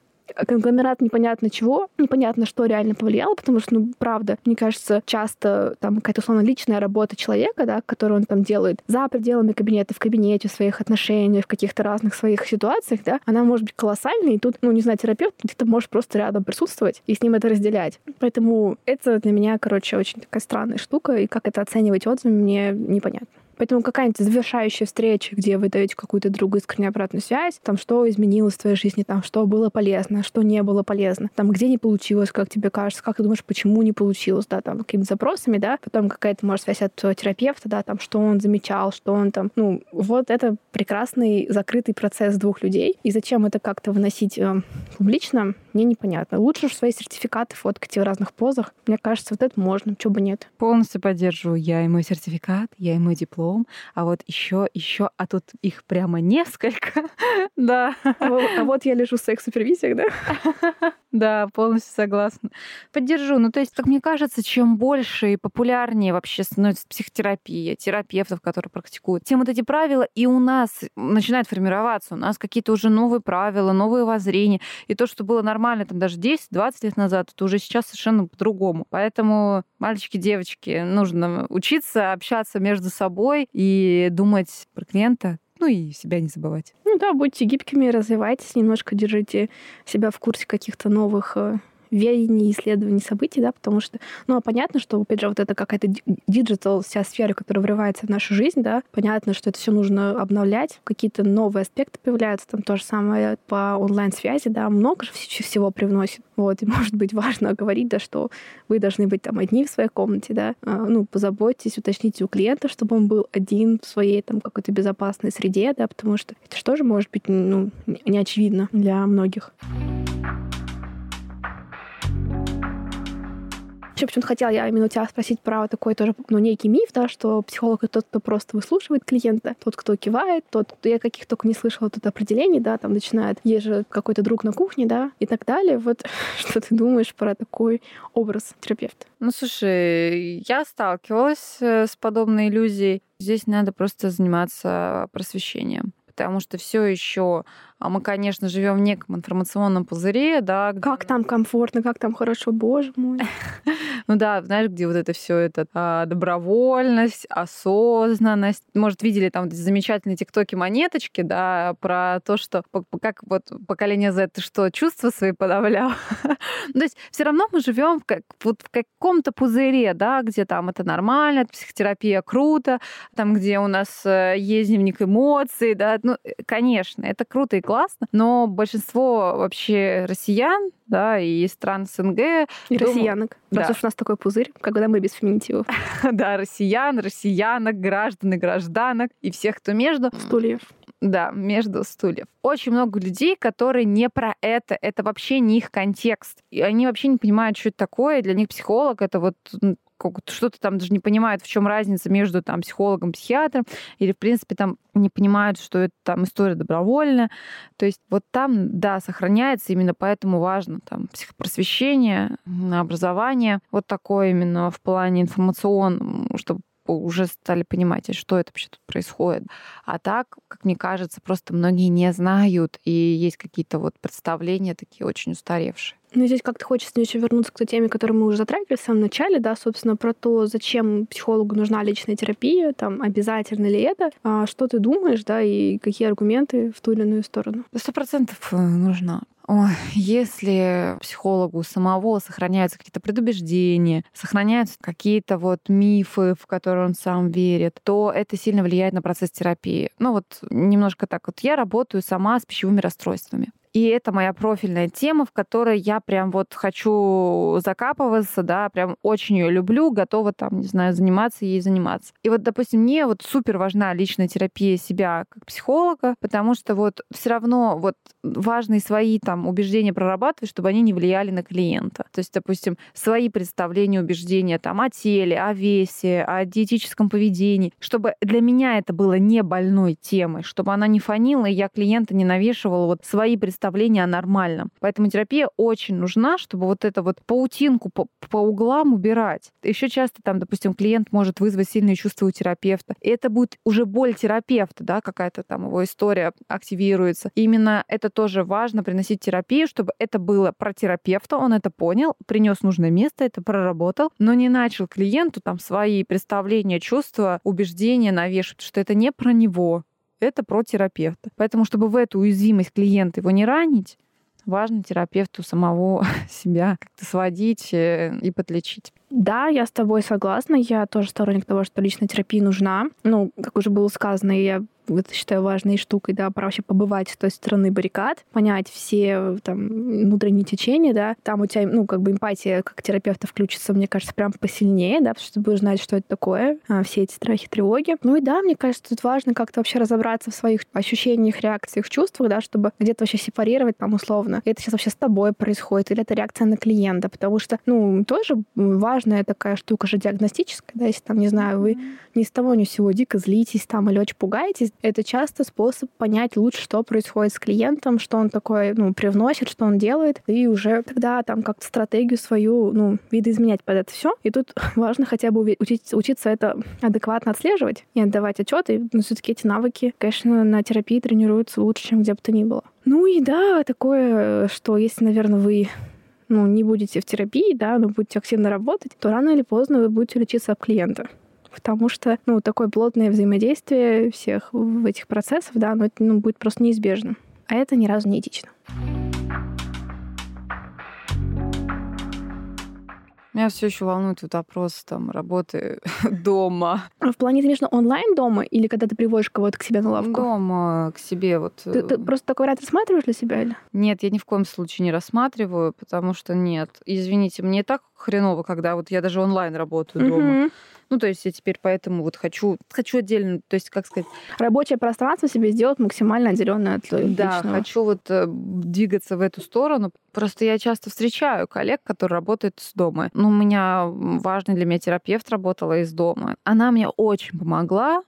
конгломерат непонятно чего, непонятно, что реально повлияло, потому что, ну, правда, мне кажется, часто там какая-то условно личная работа человека, да, которую он там делает за пределами кабинета, в кабинете, в своих отношениях, в каких-то разных своих ситуациях, да, она может быть колоссальной, и тут, ну, не знаю, терапевт, ты можешь просто рядом присутствовать и с ним это разделять. Поэтому это для меня, короче, очень такая странная штука, и как это оценивать отзывами, мне непонятно. Поэтому какая-нибудь завершающая встреча, где вы даете какую-то другу искреннюю обратную связь, там, что изменилось в твоей жизни, там, что было полезно, что не было полезно, там, где не получилось, как тебе кажется, как ты думаешь, почему не получилось, да, там, какими-то запросами, да, потом какая-то, может, связь от терапевта, да, там, что он замечал, что он там, ну, вот это прекрасный закрытый процесс двух людей, и зачем это как-то выносить э, публично, мне непонятно. Лучше уж свои сертификаты фоткать в разных позах. Мне кажется, вот это можно, чего бы нет. Полностью поддерживаю я и мой сертификат, я и мой диплом, а вот еще, еще, а тут их прямо несколько, [LAUGHS] да. А вот я лежу в секс-супервизиях, да? [LAUGHS] Да, полностью согласна. Поддержу. Ну, то есть, как мне кажется, чем больше и популярнее вообще становится психотерапия, терапевтов, которые практикуют, тем вот эти правила и у нас начинают формироваться. У нас какие-то уже новые правила, новые воззрения. И то, что было нормально там даже 10-20 лет назад, это уже сейчас совершенно по-другому. Поэтому, мальчики, девочки, нужно учиться общаться между собой и думать про клиента ну и себя не забывать. Ну да, будьте гибкими, развивайтесь, немножко держите себя в курсе каких-то новых веяний, исследований событий, да, потому что, ну, а понятно, что, опять же, вот это какая-то digital, вся сфера, которая врывается в нашу жизнь, да, понятно, что это все нужно обновлять, какие-то новые аспекты появляются, там то же самое по онлайн-связи, да, много же всего привносит, вот, и [LAUGHS] может быть важно говорить, да, что вы должны быть там одни в своей комнате, да, а, ну, позаботьтесь, уточните у клиента, чтобы он был один в своей там какой-то безопасной среде, да, потому что это же тоже может быть, ну, не очевидно для многих. Еще почему-то хотела я именно у тебя спросить про такой тоже, ну, некий миф, да, что психолог — это тот, кто просто выслушивает клиента, тот, кто кивает, тот, я каких только не слышала тут определений, да, там начинает, есть же какой-то друг на кухне, да, и так далее. Вот [LAUGHS] что ты думаешь про такой образ терапевта? Ну, слушай, я сталкивалась э, с подобной иллюзией. Здесь надо просто заниматься просвещением потому что все еще а мы, конечно, живем в неком информационном пузыре, да. Как там комфортно, как там хорошо, боже мой. [LAUGHS] ну да, знаешь, где вот это все это а, добровольность, осознанность. Может, видели там эти замечательные тиктоки монеточки, да, про то, что как вот поколение Z что чувства свои подавлял. [LAUGHS] то есть все равно мы живем в, как, вот в каком-то пузыре, да, где там это нормально, психотерапия круто, там, где у нас э, есть дневник эмоций, да, ну, э, конечно, это круто и классно, но большинство вообще россиян, да, и стран СНГ... И дум... россиянок. Да. Раз уж у нас такой пузырь, когда мы без феминитивов. [LAUGHS] да, россиян, россиянок, граждан и гражданок, и всех, кто между. Стульев. Да, между стульев. Очень много людей, которые не про это, это вообще не их контекст. И они вообще не понимают, что это такое. Для них психолог — это вот что-то там даже не понимают, в чем разница между там психологом, психиатром, или, в принципе, там не понимают, что это там история добровольная. То есть вот там, да, сохраняется, именно поэтому важно там психопросвещение, образование, вот такое именно в плане информационном, чтобы уже стали понимать, а что это вообще тут происходит. А так, как мне кажется, просто многие не знают, и есть какие-то вот представления такие очень устаревшие. Ну, здесь как-то хочется еще вернуться к той теме, которую мы уже затрагивали в самом начале, да, собственно, про то, зачем психологу нужна личная терапия, там, обязательно ли это, а что ты думаешь, да, и какие аргументы в ту или иную сторону? Сто процентов э, нужна. Ой, если психологу самого сохраняются какие-то предубеждения, сохраняются какие-то вот мифы, в которые он сам верит, то это сильно влияет на процесс терапии. Ну вот немножко так вот. Я работаю сама с пищевыми расстройствами. И это моя профильная тема, в которой я прям вот хочу закапываться, да, прям очень ее люблю, готова там, не знаю, заниматься ей заниматься. И вот, допустим, мне вот супер важна личная терапия себя как психолога, потому что вот все равно вот важные свои там убеждения прорабатывать, чтобы они не влияли на клиента. То есть, допустим, свои представления, убеждения там о теле, о весе, о диетическом поведении, чтобы для меня это было не больной темой, чтобы она не фанила, и я клиента не навешивала вот свои представления представление о нормальном. Поэтому терапия очень нужна, чтобы вот это вот паутинку по, по углам убирать. Еще часто там, допустим, клиент может вызвать сильные чувства у терапевта. И это будет уже боль терапевта, да, какая-то там его история активируется. И именно это тоже важно приносить терапию, чтобы это было про терапевта, он это понял, принес нужное место, это проработал, но не начал клиенту там свои представления, чувства, убеждения навешивать, что это не про него, это про терапевта. Поэтому, чтобы в эту уязвимость клиента его не ранить, важно терапевту самого [LAUGHS] себя как-то сводить э, и подлечить. Да, я с тобой согласна. Я тоже сторонник того, что личная терапия нужна. Ну, как уже было сказано, я это считаю важной штукой, да, пора вообще побывать с той стороны баррикад, понять все там внутренние течения, да, там у тебя, ну, как бы эмпатия как терапевта включится, мне кажется, прям посильнее, да, потому что ты будешь знать, что это такое, а, все эти страхи, тревоги. Ну и да, мне кажется, тут важно как-то вообще разобраться в своих ощущениях, реакциях, чувствах, да, чтобы где-то вообще сепарировать там условно. Это сейчас вообще с тобой происходит, или это реакция на клиента, потому что, ну, тоже важная такая штука же диагностическая, да, если там, не знаю, вы ни с того ни с сего дико злитесь там или очень пугаетесь, это часто способ понять лучше, что происходит с клиентом, что он такое, ну, привносит, что он делает, и уже тогда там как-то стратегию свою, ну, видоизменять под это все. И тут [LAUGHS] важно хотя бы учиться, учиться это адекватно отслеживать и отдавать отчеты. Но все-таки эти навыки, конечно, на терапии тренируются лучше, чем где бы то ни было. Ну и да, такое, что если, наверное, вы ну, не будете в терапии, да, но будете активно работать, то рано или поздно вы будете лечиться от клиента потому что, ну, такое плотное взаимодействие всех в этих процессах, да, но это, ну, будет просто неизбежно. А это ни разу не этично. Меня все еще волнует вот вопрос там работы [LAUGHS] дома. А в плане, конечно, онлайн дома или когда ты приводишь кого-то к себе на лавку? Дома, к себе вот. Ты, ты э, просто такой вариант рассматриваешь для себя или? Нет, я ни в коем случае не рассматриваю, потому что нет. Извините, мне так хреново, когда вот я даже онлайн работаю угу. дома. Ну, то есть я теперь поэтому вот хочу, хочу отдельно, то есть, как сказать... Рабочее пространство себе сделать максимально отделенное от личного. Да, хочу вот э, двигаться в эту сторону. Просто я часто встречаю коллег, которые работают из дома. Ну, у меня важный для меня терапевт работала из дома. Она мне очень помогла,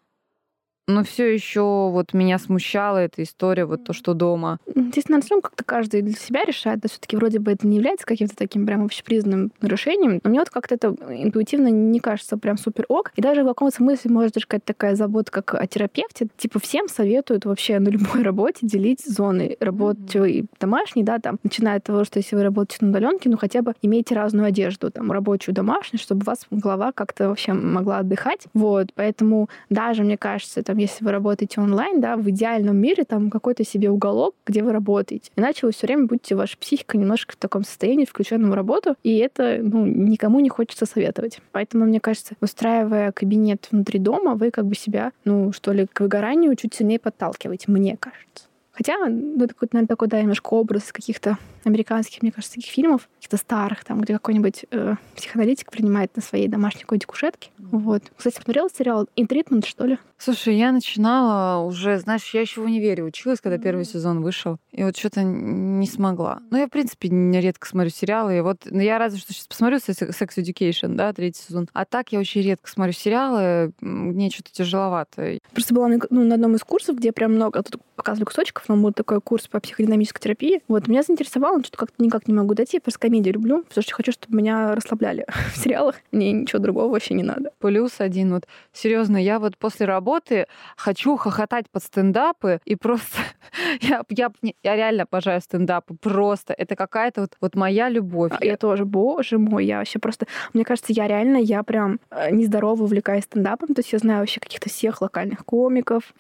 но все еще вот меня смущала эта история, вот то, что дома. Здесь, наверное, как-то каждый для себя решает, да, все-таки вроде бы это не является каким-то таким прям общепризнанным нарушением, но мне вот как-то это интуитивно не кажется прям супер ок. И даже в каком-то смысле может даже какая-то такая забота, как о терапевте. Типа всем советуют вообще на любой [LAUGHS] работе делить зоны работы и домашней, да, там, начиная от того, что если вы работаете на удаленке, ну хотя бы имейте разную одежду, там, рабочую, домашнюю, чтобы у вас голова как-то вообще могла отдыхать. Вот, поэтому даже, мне кажется, это там, если вы работаете онлайн, да, в идеальном мире там какой-то себе уголок, где вы работаете. Иначе вы все время будете, ваша психика немножко в таком состоянии, включенном в работу, и это, ну, никому не хочется советовать. Поэтому, мне кажется, устраивая кабинет внутри дома, вы как бы себя, ну, что ли, к выгоранию чуть сильнее подталкиваете, мне кажется. Хотя, ну, это, наверное, такой, да, немножко образ каких-то американских, мне кажется, таких фильмов, каких-то старых, там, где какой-нибудь э, психоаналитик принимает на своей домашней какой-нибудь кушетке. Вот. Кстати, смотрела сериал «Интритмент», что ли? Слушай, я начинала уже, знаешь, я еще в универе училась, когда первый сезон вышел, и вот что-то не смогла. Ну, я, в принципе, редко смотрю сериалы, и вот ну, я разве что сейчас посмотрю Sex Education, да, третий сезон. А так я очень редко смотрю сериалы, мне что-то тяжеловато. Просто была ну, на одном из курсов, где прям много, тут показывали кусочков, но был такой курс по психодинамической терапии. Вот, меня заинтересовало сериалам что-то как-то никак не могу дойти. Я просто комедию люблю, потому что хочу, чтобы меня расслабляли [LAUGHS] в сериалах. Мне ничего другого вообще не надо. Плюс один вот. Серьезно, я вот после работы хочу хохотать под стендапы и просто... [LAUGHS] я, я, я реально обожаю стендапы. Просто. Это какая-то вот, вот моя любовь. А, я тоже, боже мой, я вообще просто... Мне кажется, я реально, я прям э, нездорово увлекаюсь стендапом. То есть я знаю вообще каких-то всех локальных комиков.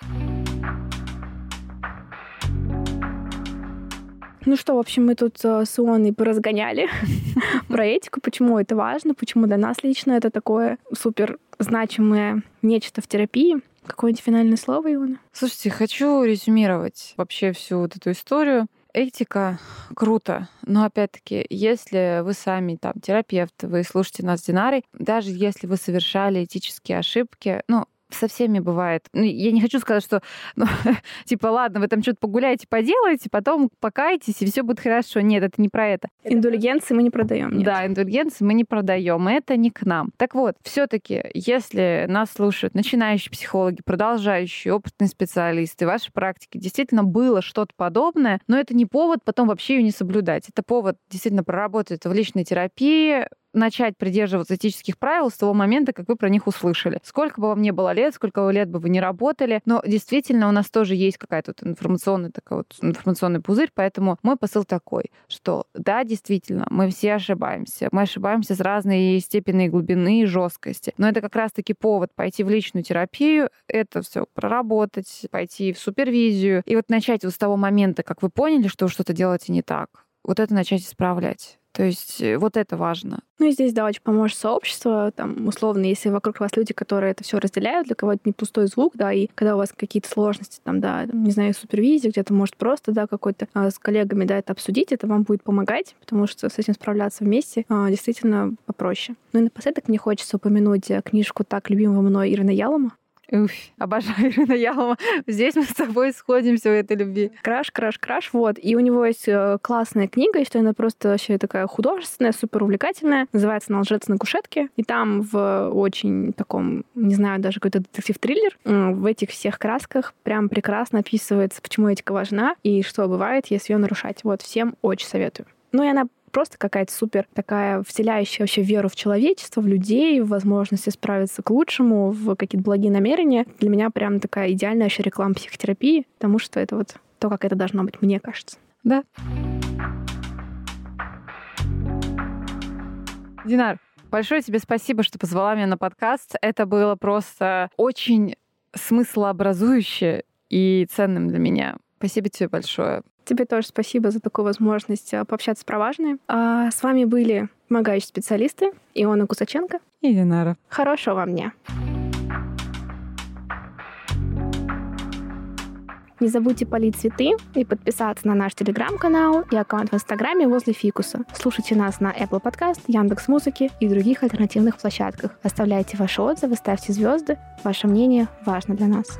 Ну что, в общем, мы тут э, с Ионой поразгоняли [LAUGHS] про этику, почему это важно, почему для нас лично это такое супер значимое нечто в терапии. Какое-нибудь финальное слово, Иона? Слушайте, хочу резюмировать вообще всю вот эту историю. Этика круто, но опять-таки, если вы сами там терапевт, вы слушаете нас с Динарой, даже если вы совершали этические ошибки, ну, со всеми бывает. Ну, я не хочу сказать, что, [LAUGHS] ну, типа, ладно, вы там что-то погуляете, поделаете, потом покайтесь, и все будет хорошо. Нет, это не про это. Индульгенции мы не продаем. Да, индульгенции мы не продаем. Это не к нам. Так вот, все-таки, если нас слушают начинающие психологи, продолжающие, опытные специалисты, ваши практики, действительно было что-то подобное, но это не повод потом вообще ее не соблюдать. Это повод действительно проработать в личной терапии, начать придерживаться этических правил с того момента, как вы про них услышали. Сколько бы вам не было лет, сколько лет бы вы не работали, но действительно у нас тоже есть какая-то вот информационный, такой вот информационный пузырь, поэтому мой посыл такой, что да, действительно, мы все ошибаемся. Мы ошибаемся с разной степени глубины и жесткости. Но это как раз-таки повод пойти в личную терапию, это все проработать, пойти в супервизию и вот начать вот с того момента, как вы поняли, что вы что-то делаете не так, вот это начать исправлять. То есть э, вот это важно. Ну и здесь, да, очень поможет сообщество. Там, условно, если вокруг вас люди, которые это все разделяют, для кого это не пустой звук, да, и когда у вас какие-то сложности, там, да, не знаю, супервизия, где-то может просто, да, какой-то а, с коллегами, да, это обсудить, это вам будет помогать, потому что с этим справляться вместе а, действительно попроще. Ну и напоследок мне хочется упомянуть э, книжку «Так любимого мной» Ирина Ялома. Уф, обожаю Ирина Ялова. Здесь мы с тобой сходимся в этой любви. Краш, краш, краш. Вот. И у него есть э, классная книга, и что она просто вообще такая художественная, супер увлекательная. Называется «На лжец на кушетке». И там в очень таком, не знаю, даже какой-то детектив-триллер, в этих всех красках прям прекрасно описывается, почему этика важна и что бывает, если ее нарушать. Вот, всем очень советую. Ну и она просто какая-то супер такая вселяющая вообще веру в человечество, в людей, в возможности справиться к лучшему, в какие-то благие намерения. Для меня прям такая идеальная вообще реклама психотерапии, потому что это вот то, как это должно быть, мне кажется. Да. Динар, большое тебе спасибо, что позвала меня на подкаст. Это было просто очень смыслообразующе и ценным для меня. Спасибо тебе большое. Тебе тоже спасибо за такую возможность а, пообщаться про важное. А с вами были помогающие специалисты Иона Кусаченко и Динара. Хорошего вам дня. Не забудьте полить цветы и подписаться на наш телеграм-канал и аккаунт в инстаграме возле фикуса. Слушайте нас на Apple Podcast, Яндекс Музыки и других альтернативных площадках. Оставляйте ваши отзывы, ставьте звезды. Ваше мнение важно для нас.